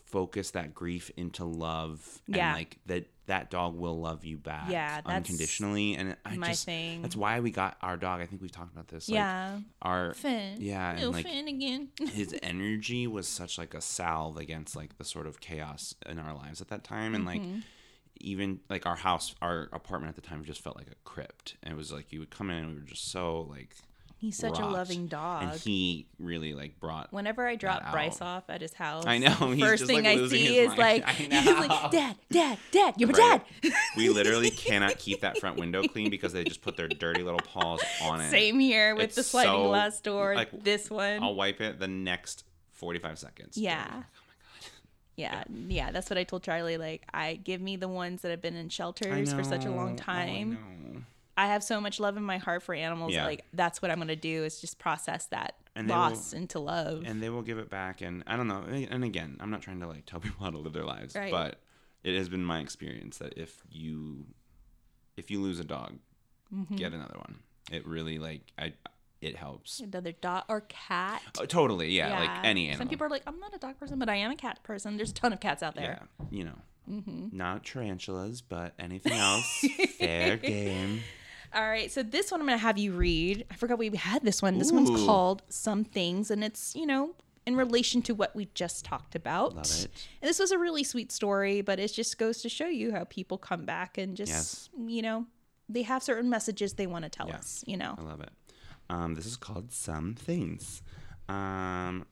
focus that grief into love Yeah. and like that that dog will love you back Yeah, unconditionally and I my just thing. that's why we got our dog. I think we've talked about this. Like, yeah our Finn. yeah, and Little like Finn again. his energy was such like a salve against like the sort of chaos in our lives at that time, and like Mm-hmm. even like our house, our apartment at the time just felt like a crypt. And it was like you would come in, and we were just so like He's such a loving dog. and he really like brought. Whenever I drop. Bryce off at his house, I know, First thing like, I see is mind. like, he's like, Dad, Dad, Dad, you're my Right. dad. we literally cannot keep that front window clean because they just put their dirty little paws on it. Same here with It's the sliding so- glass door. like, this one. I'll wipe it the next forty-five seconds. Yeah. Oh yeah, yeah, that's what I told Charlie. Like, I give me the ones that have been in shelters for such a long Oh, I time. I have so much love in my heart for animals. Yeah. Like, that's what I'm gonna do is just process that And loss will- into love. and they will give it back and i don't know and again i'm not trying to like tell people how to live their lives Right. but it has been my experience that if you if you lose a dog Mm-hmm. get another one it really like i it helps Another dog or cat. Oh, totally yeah, like any animal Some people are like, I'm not a dog person, but I am a cat person. There's a ton of cats out there. yeah you know Mm-hmm. not tarantulas but anything else fair game All right, so this one I'm going to have you read. I forgot we had this one. This one's called Some Things, and it's, you know, in relation to what we just talked about. Love it. And this was a really sweet story, but it just goes to show you how people come back and just, Yes. you know, they have certain messages they want to tell Yeah. us, you know. i love it um this is called some things um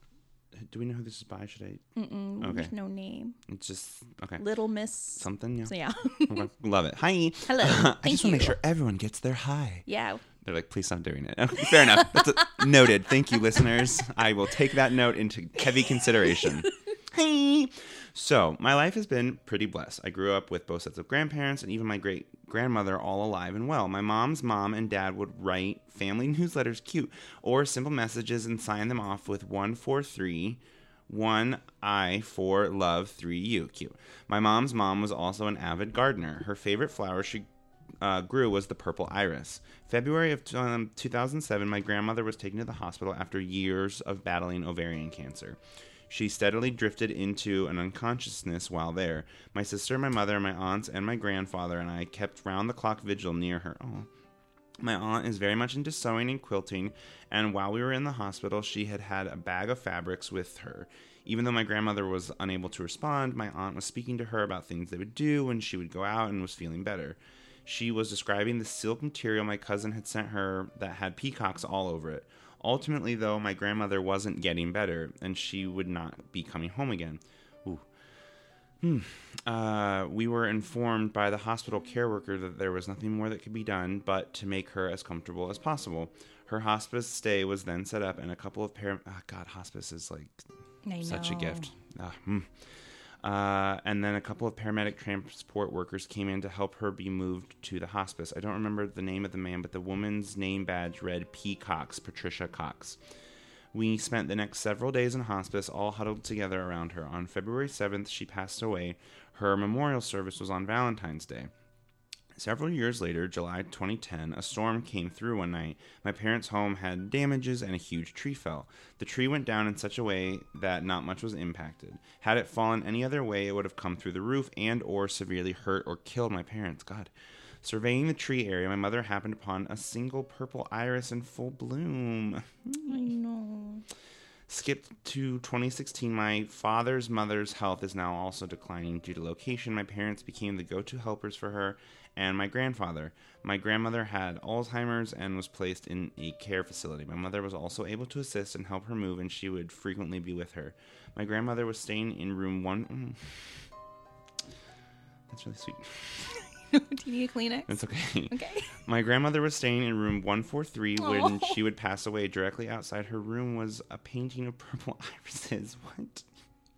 do we know who this is by should i Mm-mm, Okay. There's no name. it's just okay Little Miss. something yeah So, yeah. Okay, Love it. Hi. Hello. I Thank just want to make sure everyone gets their hi. yeah. They're like, please stop doing it. Okay, fair enough. That's a, noted. Thank you, listeners. I will take that note into heavy consideration. So, my life has been pretty blessed. I grew up with both sets of grandparents and even my great grandmother all alive and well. My mom's mom and dad would write family newsletters, cute, or simple messages and sign them off with 143 one I for love, three you. Cute. My mom's mom was also an avid gardener. Her favorite flower she uh, grew was the purple iris. February of um, 2007, my grandmother was taken to the hospital after years of battling ovarian cancer. She steadily drifted into an unconsciousness while there. My sister, my mother, my aunts, and my grandfather and I kept round the clock vigil near her. Oh. My aunt is very much into sewing and quilting, and while we were in the hospital, she had had a bag of fabrics with her. Even though my grandmother was unable to respond, my aunt was speaking to her about things they would do when she would go out and was feeling better. She was describing the silk material my cousin had sent her that had peacocks all over it. Ultimately, though, my grandmother wasn't getting better, and she would not be coming home again. Ooh. Uh, we were informed by the hospital care worker that there was nothing more that could be done but to make her as comfortable as possible. Her hospice stay was then set up, and a couple of par- oh, God, hospice is like such a gift. Ah, hmm. Uh, and then a couple of paramedic transport workers came in to help her be moved to the hospice. I don't remember the name of the man, but the woman's name badge read P. Patricia Cox. We spent the next several days in hospice, all huddled together around her. On February 7th, she passed away. Her memorial service was on Valentine's Day. Several years later, July 2010, a storm came through one night. My parents' home had damages and a huge tree fell. The tree went down in such a way that not much was impacted. Had it fallen any other way, it would have come through the roof and or severely hurt or killed my parents. God. Surveying the tree area, my mother happened upon a single purple iris in full bloom. I know. Skipped to 2016. My father's mother's health is now also declining due to location. My parents became the go to helpers for her and my grandfather. My grandmother had Alzheimer's and was placed in a care facility. My mother was also able to assist and help her move, and she would frequently be with her. My grandmother was staying in room one. Mm. That's really sweet. Do you need a Kleenex? That's okay. Okay. My grandmother was staying in room 143 when she would pass away. Directly outside her room was a painting of purple irises. What?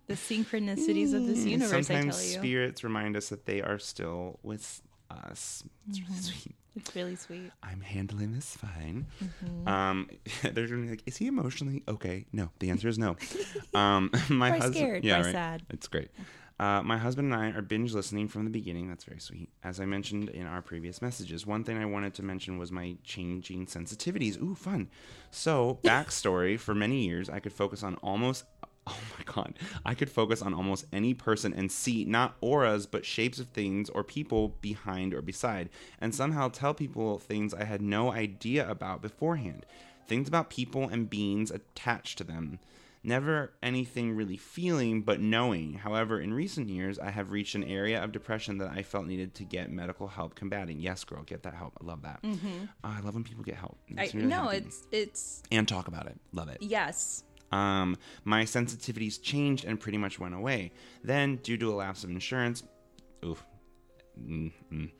The synchronicities of this universe, Sometimes I tell you. spirits remind us that they are still with us. It's Mm-hmm. really sweet. It's really sweet. I'm handling this fine. Mm-hmm. Um, they're gonna be like, is he emotionally okay? No, the answer is no. Um, my husband, scared, yeah, right. sad. It's great. Uh, my husband and I are binge listening from the beginning. That's very sweet. As I mentioned in our previous messages, one thing I wanted to mention was my changing sensitivities. Ooh, fun. So, backstory for many years, I could focus on almost. Oh my god. I could focus on almost any person and see not auras, but shapes of things or people behind or beside, and somehow tell people things I had no idea about beforehand. Things about people and beings attached to them. Never anything really feeling, but knowing. However, in recent years, I have reached an area of depression that I felt needed to get medical help combating. Yes, girl, get that help. I love that. Uh, I love when people get help. It Mm-hmm. I, really no, happy. it's it's and talk about it. Love it. yes. Um, my sensitivities changed and pretty much went away. Then, due to a lapse of insurance, oof. Mm-mm.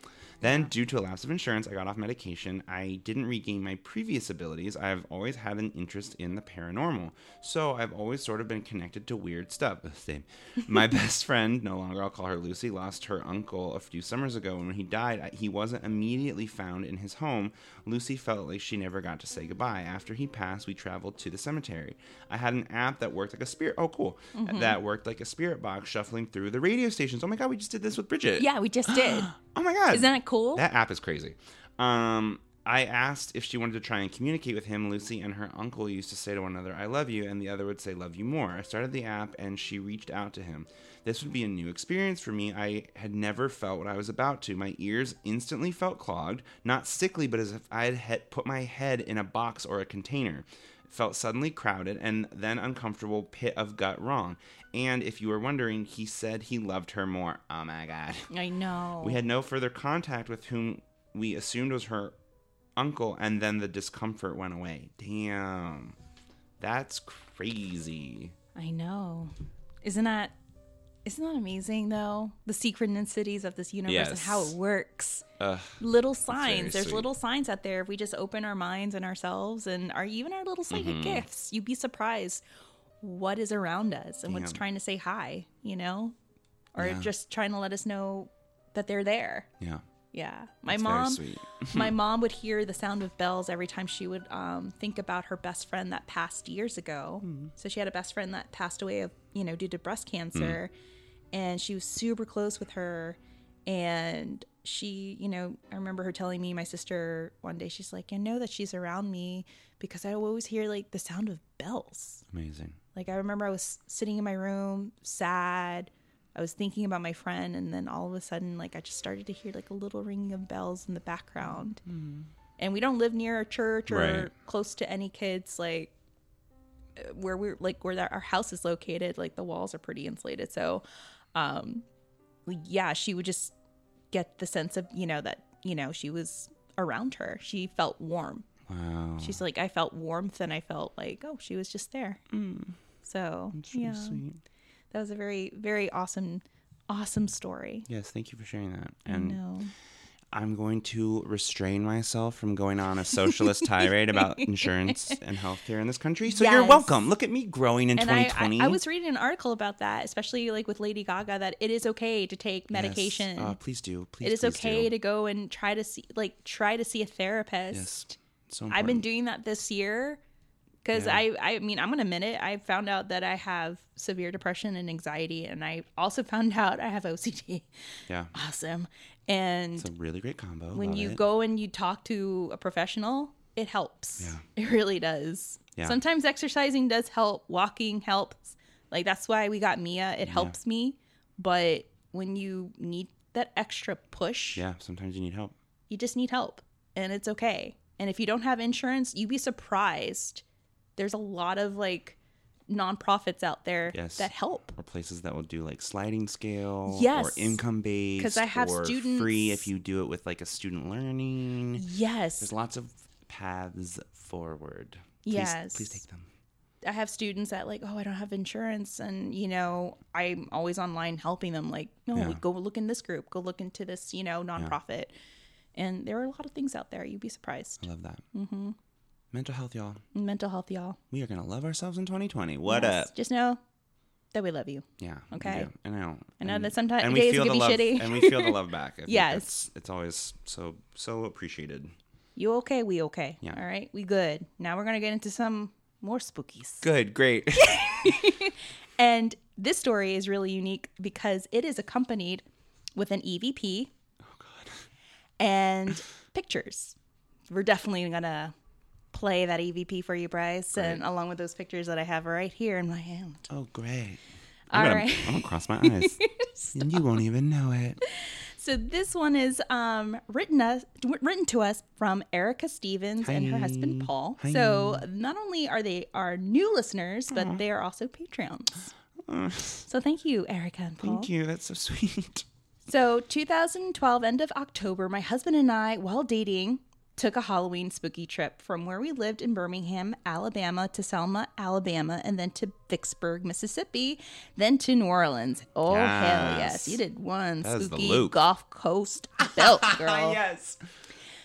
Then, due to a lapse of insurance, I got off medication. I didn't regain my previous abilities. I've always had an interest in the paranormal. So, I've always sort of been connected to weird stuff. Same. My best friend, no longer I'll call her Lucy, lost her uncle a few summers ago. And when he died, he wasn't immediately found in his home. Lucy felt like she never got to say goodbye. After he passed, we traveled to the cemetery. I had an app that worked like a spirit. Oh, cool. Mm-hmm. That worked like a spirit box shuffling through the radio stations. Oh my God, we just did this with Bridget. Yeah, we just did. Oh my God. Isn't that cool? That app is crazy. Um, I asked if she wanted to try and communicate with him. Lucy and her uncle used to say to one another, I love you, and the other would say, Love you more. I started the app and she reached out to him. This would be a new experience for me. I had never felt what I was about to. My ears instantly felt clogged, not sickly, but as if I had put my head in a box or a container. Felt suddenly crowded and then uncomfortable pit of gut wrong. And if you were wondering, he said he loved her more. Oh my god. I know. We had no further contact with whom we assumed was her uncle, and then the discomfort went away. Damn. That's crazy. I know. Isn't that isn't that amazing though? The synchronicities of this universe and how it works. Ugh. Little signs. There's sweet. little signs out there if we just open our minds and ourselves and our even our little psychic Mm-hmm. gifts. You'd be surprised what is around us and what's trying to say hi, you know? Or Yeah. just trying to let us know that they're there. Yeah. Yeah. My That's very mom sweet. my mom would hear the sound of bells every time she would um, think about her best friend that passed years ago. So she had a best friend that passed away of you know due to breast cancer, and she was super close with her. And she, you know, I remember her telling me, my sister, one day, she's like, I know that she's around me because I always hear like the sound of bells. Amazing. Like I remember I was sitting in my room, sad. I was thinking about my friend, and then all of a sudden, like I just started to hear like a little ringing of bells in the background. And we don't live near a church or Right. close to any kids. Like where we're like where our house is located, like the walls are pretty insulated. So, um, yeah, she would just get the sense of you know that you know she was around her. She felt warm. Wow. She's like, I felt warmth and I felt like, oh, she was just there. So, That's really yeah, sweet. That was a very, very awesome, awesome story. Yes, thank you for sharing that. I And know. I'm going to restrain myself from going on a socialist tirade about insurance and healthcare in this country. So you're welcome. Look at me growing in And 2020. I, I was reading an article about that, especially like with Lady Gaga, that it is okay to take Yes. medication. Uh, please do. Please. it is please okay do. to go and try to see, like, try to see a therapist. Yes. So I've been doing that this year because Yeah. I, I mean, I'm gonna admit it. I found out that I have severe depression and anxiety, and I also found out I have OCD. Yeah. Awesome. And It's a really great combo. when Love you it. go and you talk to a professional, it helps. Yeah. It really does. Yeah. Sometimes exercising does help, walking helps. Like that's why we got Mia. It helps me. But when you need that extra push, Yeah, sometimes you need help. you just need help and it's okay. And if you don't have insurance, you'd be surprised. There's a lot of like nonprofits out there Yes. that help. Or places that will do like sliding scale yes. or income based. 'Cause I have or students- free if you do it with like a student learning. Yes. There's lots of paths forward. Please, Yes. Please take them. I have students that like, oh, I don't have insurance, and you know, I'm always online helping them. Like, no, Yeah. go look in this group, go look into this, you know, nonprofit. And there are a lot of things out there. You'd be surprised. I love that. Mm-hmm. Mental health, y'all. Mental health, y'all. We are gonna love ourselves in 2020. What Yes. up? Just know that we love you. Yeah. Okay. I know. I know And- that sometimes and we days feel can the be love, shitty. and we feel the love back. I Yes. that's- it's always so so appreciated. You okay? We okay? Yeah. All right, we good. Now we're gonna get into some more spookies. Good, great. And this story is really unique because it is accompanied with an EVP. Oh God. And pictures. We're definitely gonna play that EVP for you, Bryce, and along with those pictures that I have right here in my hand. oh, great. All I'm gonna, right. I'm gonna cross my eyes, and you won't even know it. So this one is um, written us written to us from Erica Stevens and her husband Paul. Hi. So not only are they our new listeners, but they are also Patreons. So thank you, Erica and Paul. Thank you. That's so sweet. So 2012, end of October, my husband and I, while dating, took a Halloween spooky trip from where we lived in Birmingham, Alabama, to Selma, Alabama, and then to Vicksburg, Mississippi, then to New Orleans. Oh hell yes, Yes. you did one That spooky. Gulf Coast belt, girl. yes.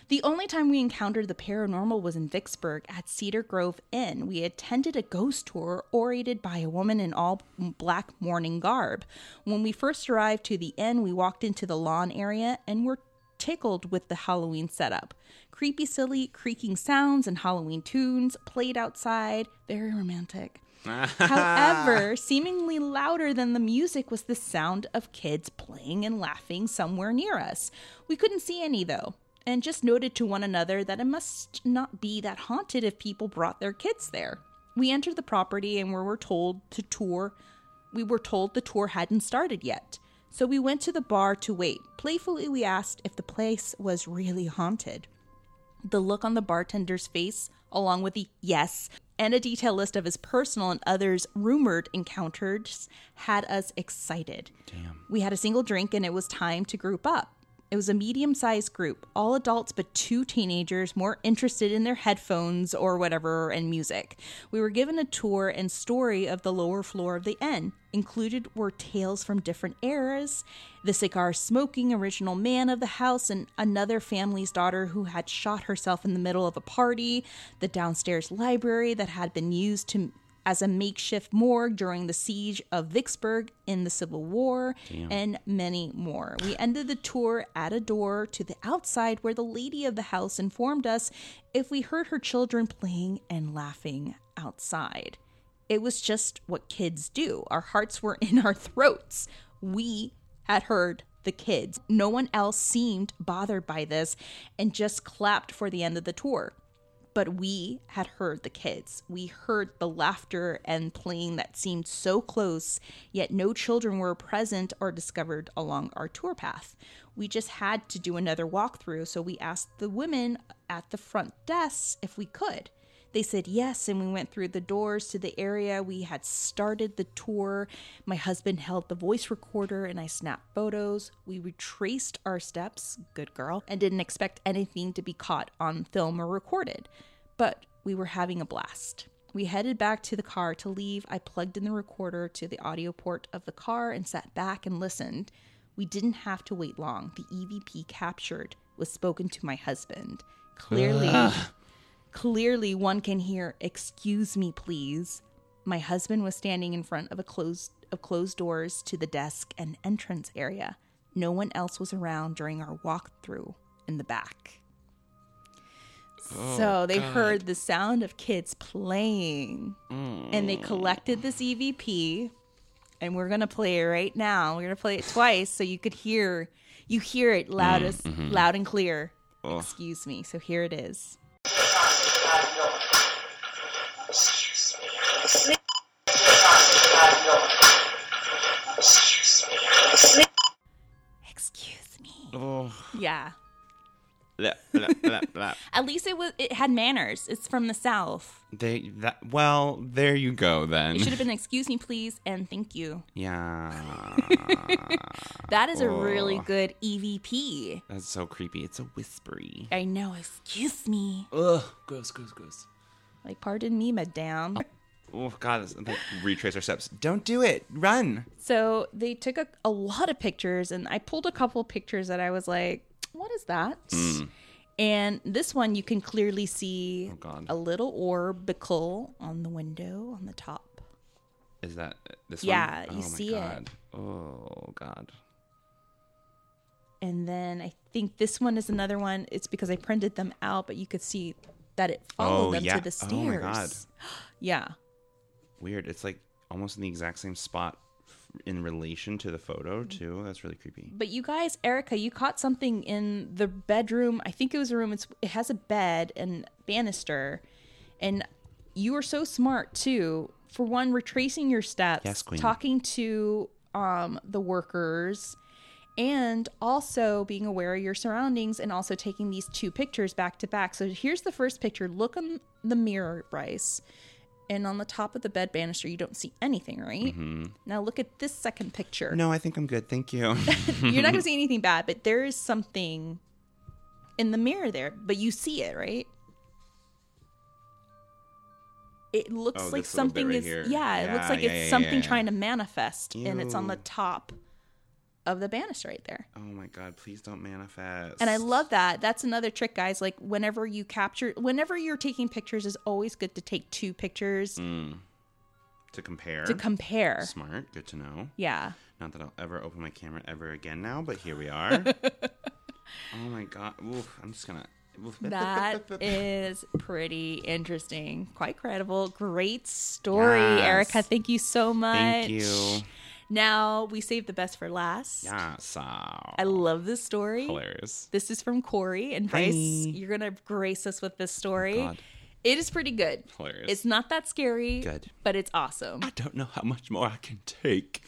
The only time we encountered the paranormal was in Vicksburg at Cedar Grove Inn. We attended a ghost tour orated by a woman in all black mourning garb. When we first arrived to the inn, we walked into the lawn area and were tickled with the Halloween setup. Creepy, silly, creaking sounds and Halloween tunes played outside. Very romantic. However, seemingly louder than the music was the sound of kids playing and laughing somewhere near us. We couldn't see any though, and just noted to one another that it must not be that haunted if people brought their kids there. We entered the property and we were told to tour. We were told the tour hadn't started yet. So we went to the bar to wait. Playfully, we asked if the place was really haunted. The look on the bartender's face, along with the yes and a detailed list of his personal and others' rumored encounters, had us excited. Damn. We had a single drink and it was time to group up. It was a medium sized group, all adults but two teenagers more interested in their headphones or whatever and music. We were given a tour and story of the lower floor of the inn. Included were tales from different eras, the cigar smoking original man of the house, and another family's daughter who had shot herself in the middle of a party, the downstairs library that had been used to as a makeshift morgue during the siege of Vicksburg in the Civil War, and many more. We ended the tour at a door to the outside where the lady of the house informed us if we heard her children playing and laughing outside. It was just what kids do. Our hearts were in our throats. We had heard the kids. No one else seemed bothered by this and just clapped for the end of the tour but we had heard the kids. We heard the laughter and playing that seemed so close, yet no children were present or discovered along our tour path. We just had to do another walkthrough, so we asked the women at the front desks if we could. They said yes, and we went through the doors to the area we had started the tour. My husband held the voice recorder and I snapped photos. We retraced our steps, good girl, and didn't expect anything to be caught on film or recorded. But we were having a blast. We headed back to the car to leave. I plugged in the recorder to the audio port of the car and sat back and listened. We didn't have to wait long. The EVP captured was spoken to my husband. Clearly, Clearly, one can hear, "Excuse me, please." My husband was standing in front of a closed of closed doors to the desk and entrance area. No one else was around during our walkthrough in the back. so they heard the sound of kids playing, and they collected this EVP, and we're gonna play it right now. We're gonna play it twice so you could hear. You hear it loud as mhm. loud and clear. Oh. Excuse me. So here it is. Excuse me. Oh. Yeah. Blah, blah, blah, blah. At least it was it had manners. It's from the south. They that well, there you go then. It should have been excuse me please and thank you. yeah. That is a really Oh. good EVP. That's so creepy. It's a whispery. I know, excuse me. Ugh, gross, gross, gross. Like pardon me, madame. Oh, oh god, like, retrace our steps. Don't do it. Run. So they took a, a lot of pictures, and I pulled a couple pictures that I was like, "What is that?" Hmm. And this one, you can clearly see. Oh, God. a little orbicle on the window on the top. Is that this Yeah, one? Yeah, you oh, see it. Oh god. And then I think this one is another one. It's because I printed them out, but you could see that it followed Oh, them yeah. to the stairs. Oh, my God. Yeah. Weird. It's like almost in the exact same spot in relation to the photo too. That's really creepy. But you guys, Erica, you caught something in the bedroom. I think it was a room. It's, it has a bed and banister, and you were so smart too. For one, retracing your steps, Yes, talking to um, the workers, and also being aware of your surroundings, and also taking these two pictures back to back. So here's the first picture. Look in the mirror, Bryce. And on the top of the bed banister, you don't see anything, right? Now look at this second picture. Mm-hmm. No, I think I'm good. Thank you. You're not going to see anything bad, but there is something in the mirror there, but you see it, right? It looks Oh, like this little bit something right is here. yeah, it looks like yeah, it's yeah, something yeah. trying to manifest and it's on the top of the banister right there. oh my god, please don't manifest. And I love that. That's another trick, guys. Like whenever you capture whenever you're taking pictures is always good to take two pictures Mm. to compare. to compare. Smart. Good to know. Yeah. Not that I'll ever open my camera ever again now, but here we are. oh my god. Oof, I'm just gonna. That is pretty interesting. Quite credible. Great story, Yes. Erica. Thank you so much. Thank you. Now we saved the best for last. Yeah, so I love this story. hilarious. This is from Corey and Bryce. Hi. You're gonna grace us with this story. Oh, God. it is pretty good. Hilarious. It's not that scary. Good. But it's awesome. I don't know how much more I can take.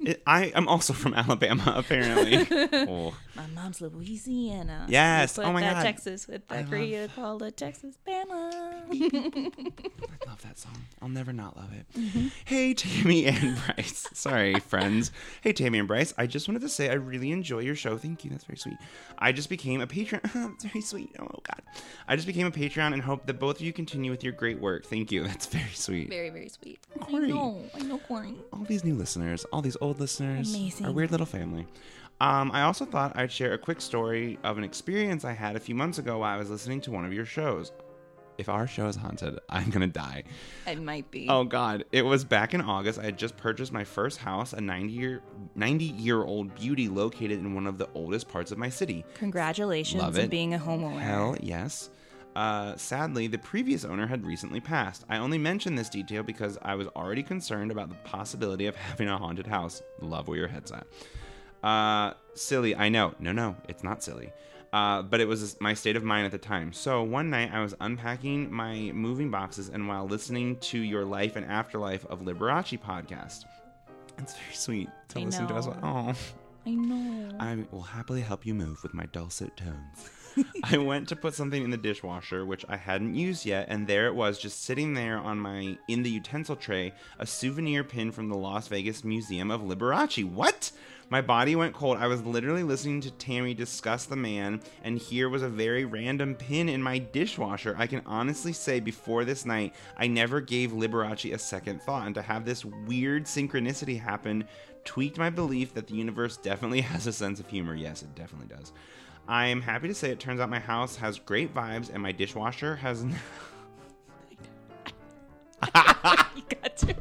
It, I am also from Alabama, apparently. oh, My mom's Louisiana. Yes. Oh my that God. Texas with I that Korea called it Texas Bama. I love that song. I'll never not love it. Mm-hmm. Hey, Tammy and Bryce. Sorry, friends. Hey, Tammy and Bryce. I just wanted to say I really enjoy your show. Thank you. That's very sweet. I just became a patron. That's very sweet. Oh, God. I just became a Patreon and hope that both of you continue with your great work. Thank you. That's very sweet. very, very sweet. Corey. I know. I know, Corey. all these new listeners, all these old listeners, Amazing. our weird little family. Um, I also thought I'd share a quick story of an experience I had a few months ago while I was listening to one of your shows. If our show is haunted, I'm gonna die. It might be. Oh God! It was back in August. I had just purchased my first house, a 90 year 90 year old beauty located in one of the oldest parts of my city. Congratulations Love on it. being a homeowner. Hell yes. Uh, sadly, the previous owner had recently passed. I only mention this detail because I was already concerned about the possibility of having a haunted house. Love where your head's at. Uh, silly, I know. No, no, it's not silly. Uh, but it was my state of mind at the time. So one night I was unpacking my moving boxes, and while listening to your Life and Afterlife of Liberace podcast, it's very sweet to I listen to us. know. Oh. I know. I will happily help you move with my dulcet tones. I went to put something in the dishwasher, which I hadn't used yet, and there it was, just sitting there on my in the utensil tray, a souvenir pin from the Las Vegas Museum of Liberace. What? My body went cold. I was literally listening to Tammy discuss the man, and here was a very random pin in my dishwasher. I can honestly say, before this night, I never gave Liberace a second thought, and to have this weird synchronicity happen tweaked my belief that the universe definitely has a sense of humor. Yes, it definitely does. I am happy to say it turns out my house has great vibes, and my dishwasher has. you got to.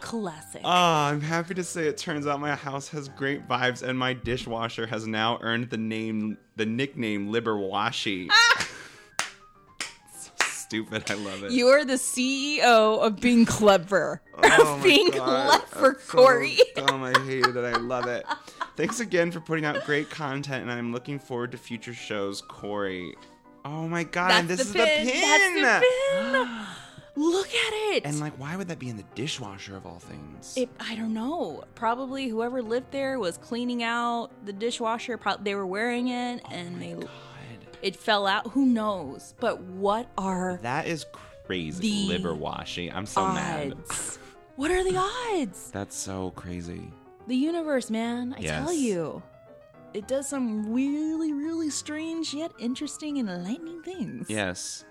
Classic. Ah, I'm happy to say it turns out my house has great vibes, and my dishwasher has now earned the name, the nickname Liberwashi. so stupid. I love it. You are the CEO of being clever. Oh being God, clever, that's so Corey. dumb. I hated it. I love it. Thanks again for putting out great content, and I'm looking forward to future shows, Corey. Oh my god, and this That's is the pin. the pin. That's the pin. Look at it. And like, why would that be in the dishwasher of all things? It, I don't know. Probably whoever lived there was cleaning out the dishwasher. Pro- they were wearing it, and oh they God, it fell out. Who knows? But what are that is crazy. The Liver washing. I'm so mad. What are the odds? That's so crazy. The universe, man. I Yes. tell you, it does some really, really strange yet interesting and enlightening things. Yes.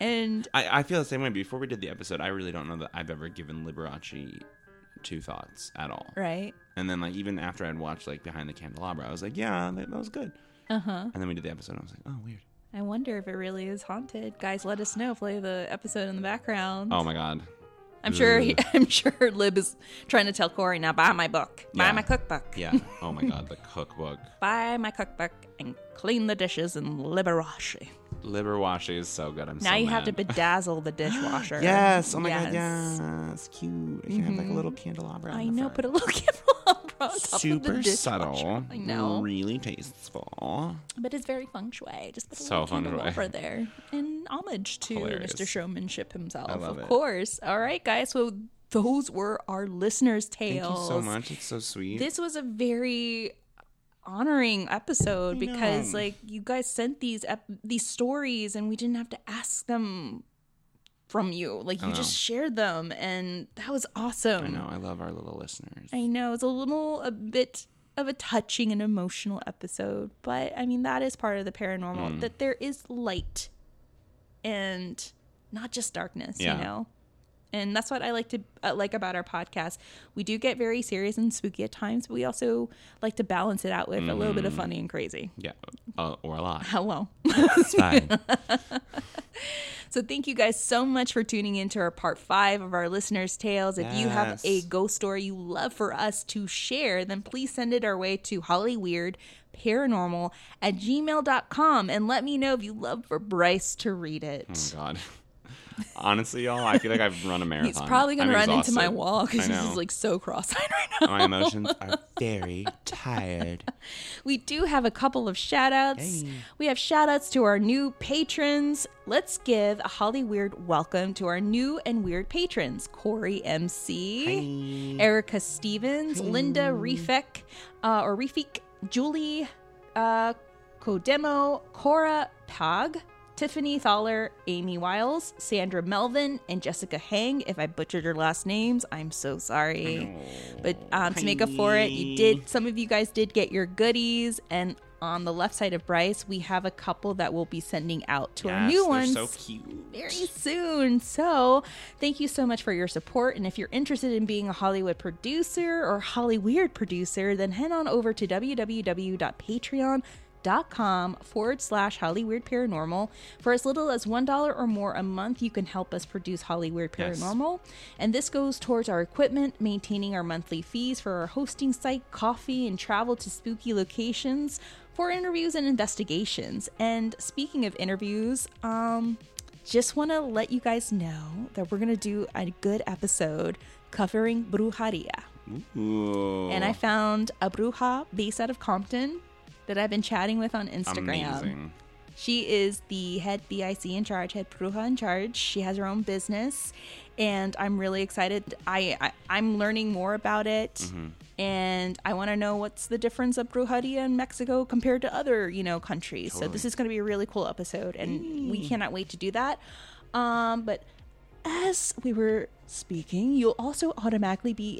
And I, I feel the same way. Before we did the episode, I really don't know that I've ever given Liberace two thoughts at all. right. And then like even after I'd watched like Behind the Candelabra, I was like, yeah, that, that was good. Uh huh. And then we did the episode, and I was like, oh, weird. I wonder if it really is haunted. Guys, let us know. Play the episode in the background. Oh my god. I'm sure. Ugh. I'm sure Lib is trying to tell Corey now. Buy my book. Buy Yeah. my cookbook. Yeah. Oh my god, the cookbook. Buy my cookbook and clean the dishes in Liberace. Liver washi is so good. I'm Now so you have to bedazzle the dishwasher. Yes. Oh my god. Yes. Yes. Cute. I can have like a mm-hmm. little candelabra. on I know. front. Put a little candelabra on top of the super subtle. I know. Really tasteful. But it's very feng shui. Just put a So little candelabra there. In homage to Hilarious. Mr. Showmanship himself, of it. course. All right, guys. So those were our listeners' tales. Thank you so much. It's so sweet. This was a very honoring episode because like you guys sent these ep- these stories and we didn't have to ask them from you. Like you just shared them and that was awesome. I know. I love our little listeners. I know it's a little a bit of a touching and emotional episode, but I mean that is part of the paranormal Mm. that there is light and not just darkness, Yeah. you know. And that's what I like to uh, like about our podcast. We do get very serious and spooky at times, but we also like to balance it out with a little bit Mm. of funny and crazy. Yeah. Uh, or a lot. Hello. It's fine. So thank you guys so much for tuning in to our part five of our listeners' tales. If you have a ghost story you love for us to share, then please send it our way to Hollyweird paranormal at gmail.com and let me know if you love for Bryce to read it. Oh god. Honestly, y'all, I feel like I've run a marathon. He's probably gonna I'm run into my wall because he's like so cross-eyed right now. my emotions are very tired. We do have a couple of shout outs. We have shout outs to our new patrons. Let's give a Holly Weird welcome to our new and weird patrons Corey MC, Erica Stevens, Linda Refek, uh, or Refik, Julie uh, Kodemo, Cora Pag. Tiffany Thaler, Amy Wiles, Sandra Melvin, and Jessica Hang. If I butchered your last names, I'm so sorry. But um, to make up for it, you did. Some of you guys did get your goodies, and on the left side of Bryce, we have a couple that we'll be sending out to our new ones so cute. very soon. So, thank you so much for your support. And if you're interested in being a Hollywood producer or Holly Weird producer, then head on over to www.patreon.com forward slash Holly Weird Paranormal. For as little as $1 or more a month, you can help us produce Holly Weird Yes. Paranormal. And this goes towards our equipment, maintaining our monthly fees for our hosting site, coffee, and travel to spooky locations for interviews and investigations. And speaking of interviews, um, just want to let you guys know that we're going to do a good episode covering brujeria. Ooh. And I found a bruja based out of Compton that I've been chatting with on Instagram. Amazing. She is the head BIC in charge, head bruja in charge. She has her own business, and I'm really excited. I, I I'm learning more about it, Mm-hmm. and I want to know what's the difference of brujeria in Mexico compared to other you know countries. So this is going to be a really cool episode, and we cannot wait to do that. Um, but as we were speaking, you'll also automatically be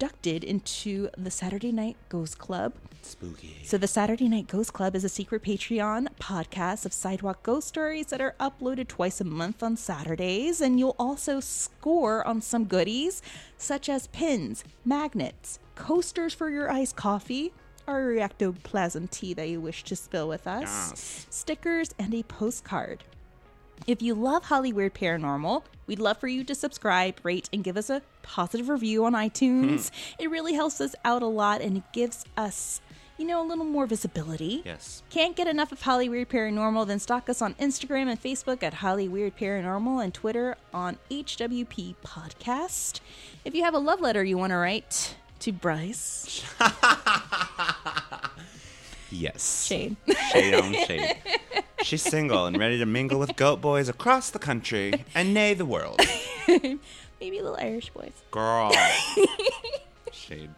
inducted into the Saturday Night Ghost Club. Spooky. So, the Saturday Night Ghost Club is a secret Patreon podcast of sidewalk ghost stories that are uploaded twice a month on Saturdays. And you'll also score on some goodies such as pins, magnets, coasters for your iced coffee, or ectoplasm tea that you wish to spill with us, Yes. stickers, and a postcard. If you love Hollyweird Paranormal, we'd love for you to subscribe, rate, and give us a positive review on iTunes. Hmm. It really helps us out a lot and it gives us, you know, a little more visibility. Yes. Can't get enough of Holly Weird Paranormal? Then stalk us on Instagram and Facebook at Holly Weird Paranormal and Twitter on HWP Podcast. If you have a love letter you want to write to Bryce, Yes. Shade. Shade on shade. She's single and ready to mingle with goat boys across the country and nay the world. maybe little Irish boys. Girl. Shade.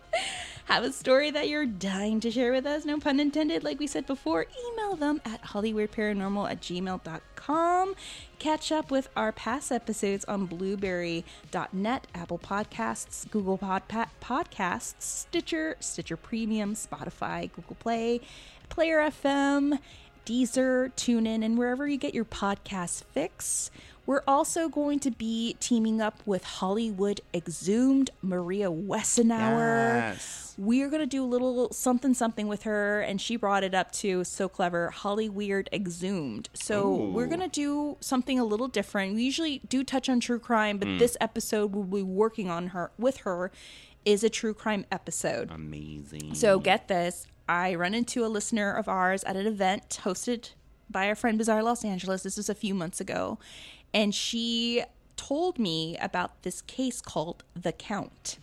Have a story that you're dying to share with us, no pun intended, like we said before, email them at hollyweirdparanormal at gmail.com. Catch up with our past episodes on blubrry.net, Apple Podcasts, Google Pod- Podcasts, Stitcher, Stitcher Premium, Spotify, Google Play, Player FM, Deezer, TuneIn, and wherever you get your podcast fix. We're also going to be teaming up with Hollywood Exhumed Maria Wessenauer. Yes. We're going to do a little something something with her, and she brought it up too. So clever. Holly Weird Exhumed. So Ooh. we're going to do something a little different. We usually do touch on true crime, but hmm. this episode we'll be working on her with her is a true crime episode. Amazing. So get this. I run into a listener of ours at an event hosted by our friend Bizarre Los Angeles. This was a few months ago. And she told me about this case called The Count.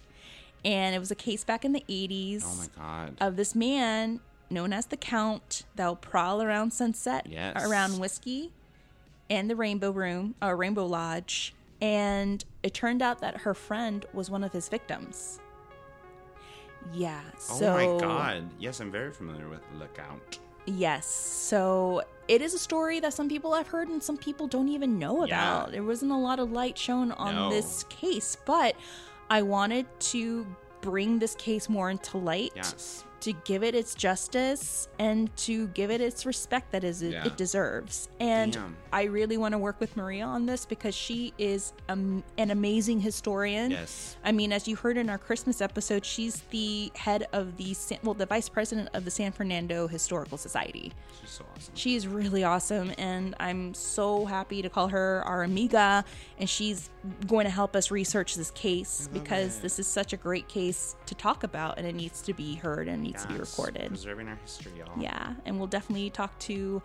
And it was a case back in the 80s Oh my god. of this man known as the Count that'll prowl around Sunset, Yes. around Whisky and the Rainbow Room, or Rainbow Lodge. And it turned out that her friend was one of his victims. Yeah. So oh my god. Yes, I'm very familiar with Lookout. Yes. So it is a story that some people have heard and some people don't even know Yeah. about. There wasn't a lot of light shown on No. this case, but I wanted to bring this case more into light Yes. To give it its justice and to give it its respect that is Yeah. it deserves. And Damn. I really want to work with Maria on this because she is um, an amazing historian. Yes. I mean, as you heard in our Christmas episode, she's the head of the San- well, the vice president of the San Fernando Historical Society. She's so awesome. She is really awesome, and I'm so happy to call her our amiga. And she's going to help us research this case because it. this is such a great case to talk about, and it needs to be heard and needs to be recorded. Preserving our history, y'all. Yeah, and we'll definitely talk to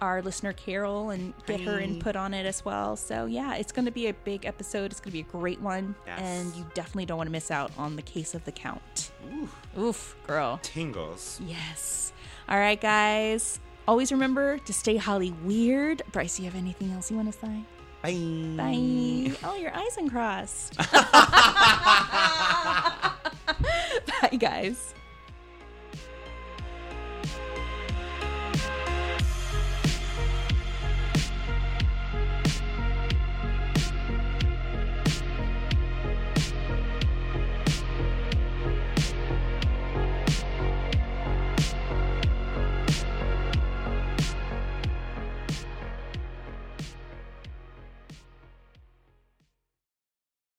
our listener Carol and get her input on it as well. So yeah, it's going to be a big episode. It's going to be a great one, Yes. and you definitely don't want to miss out on the case of the count. Ooh, Oof, girl. tingles. Yes. All right, guys. Always remember to stay Holly weird. Bryce, you have anything else you want to say? Bye. Bye. Oh, your eyes uncrossed. Bye, guys.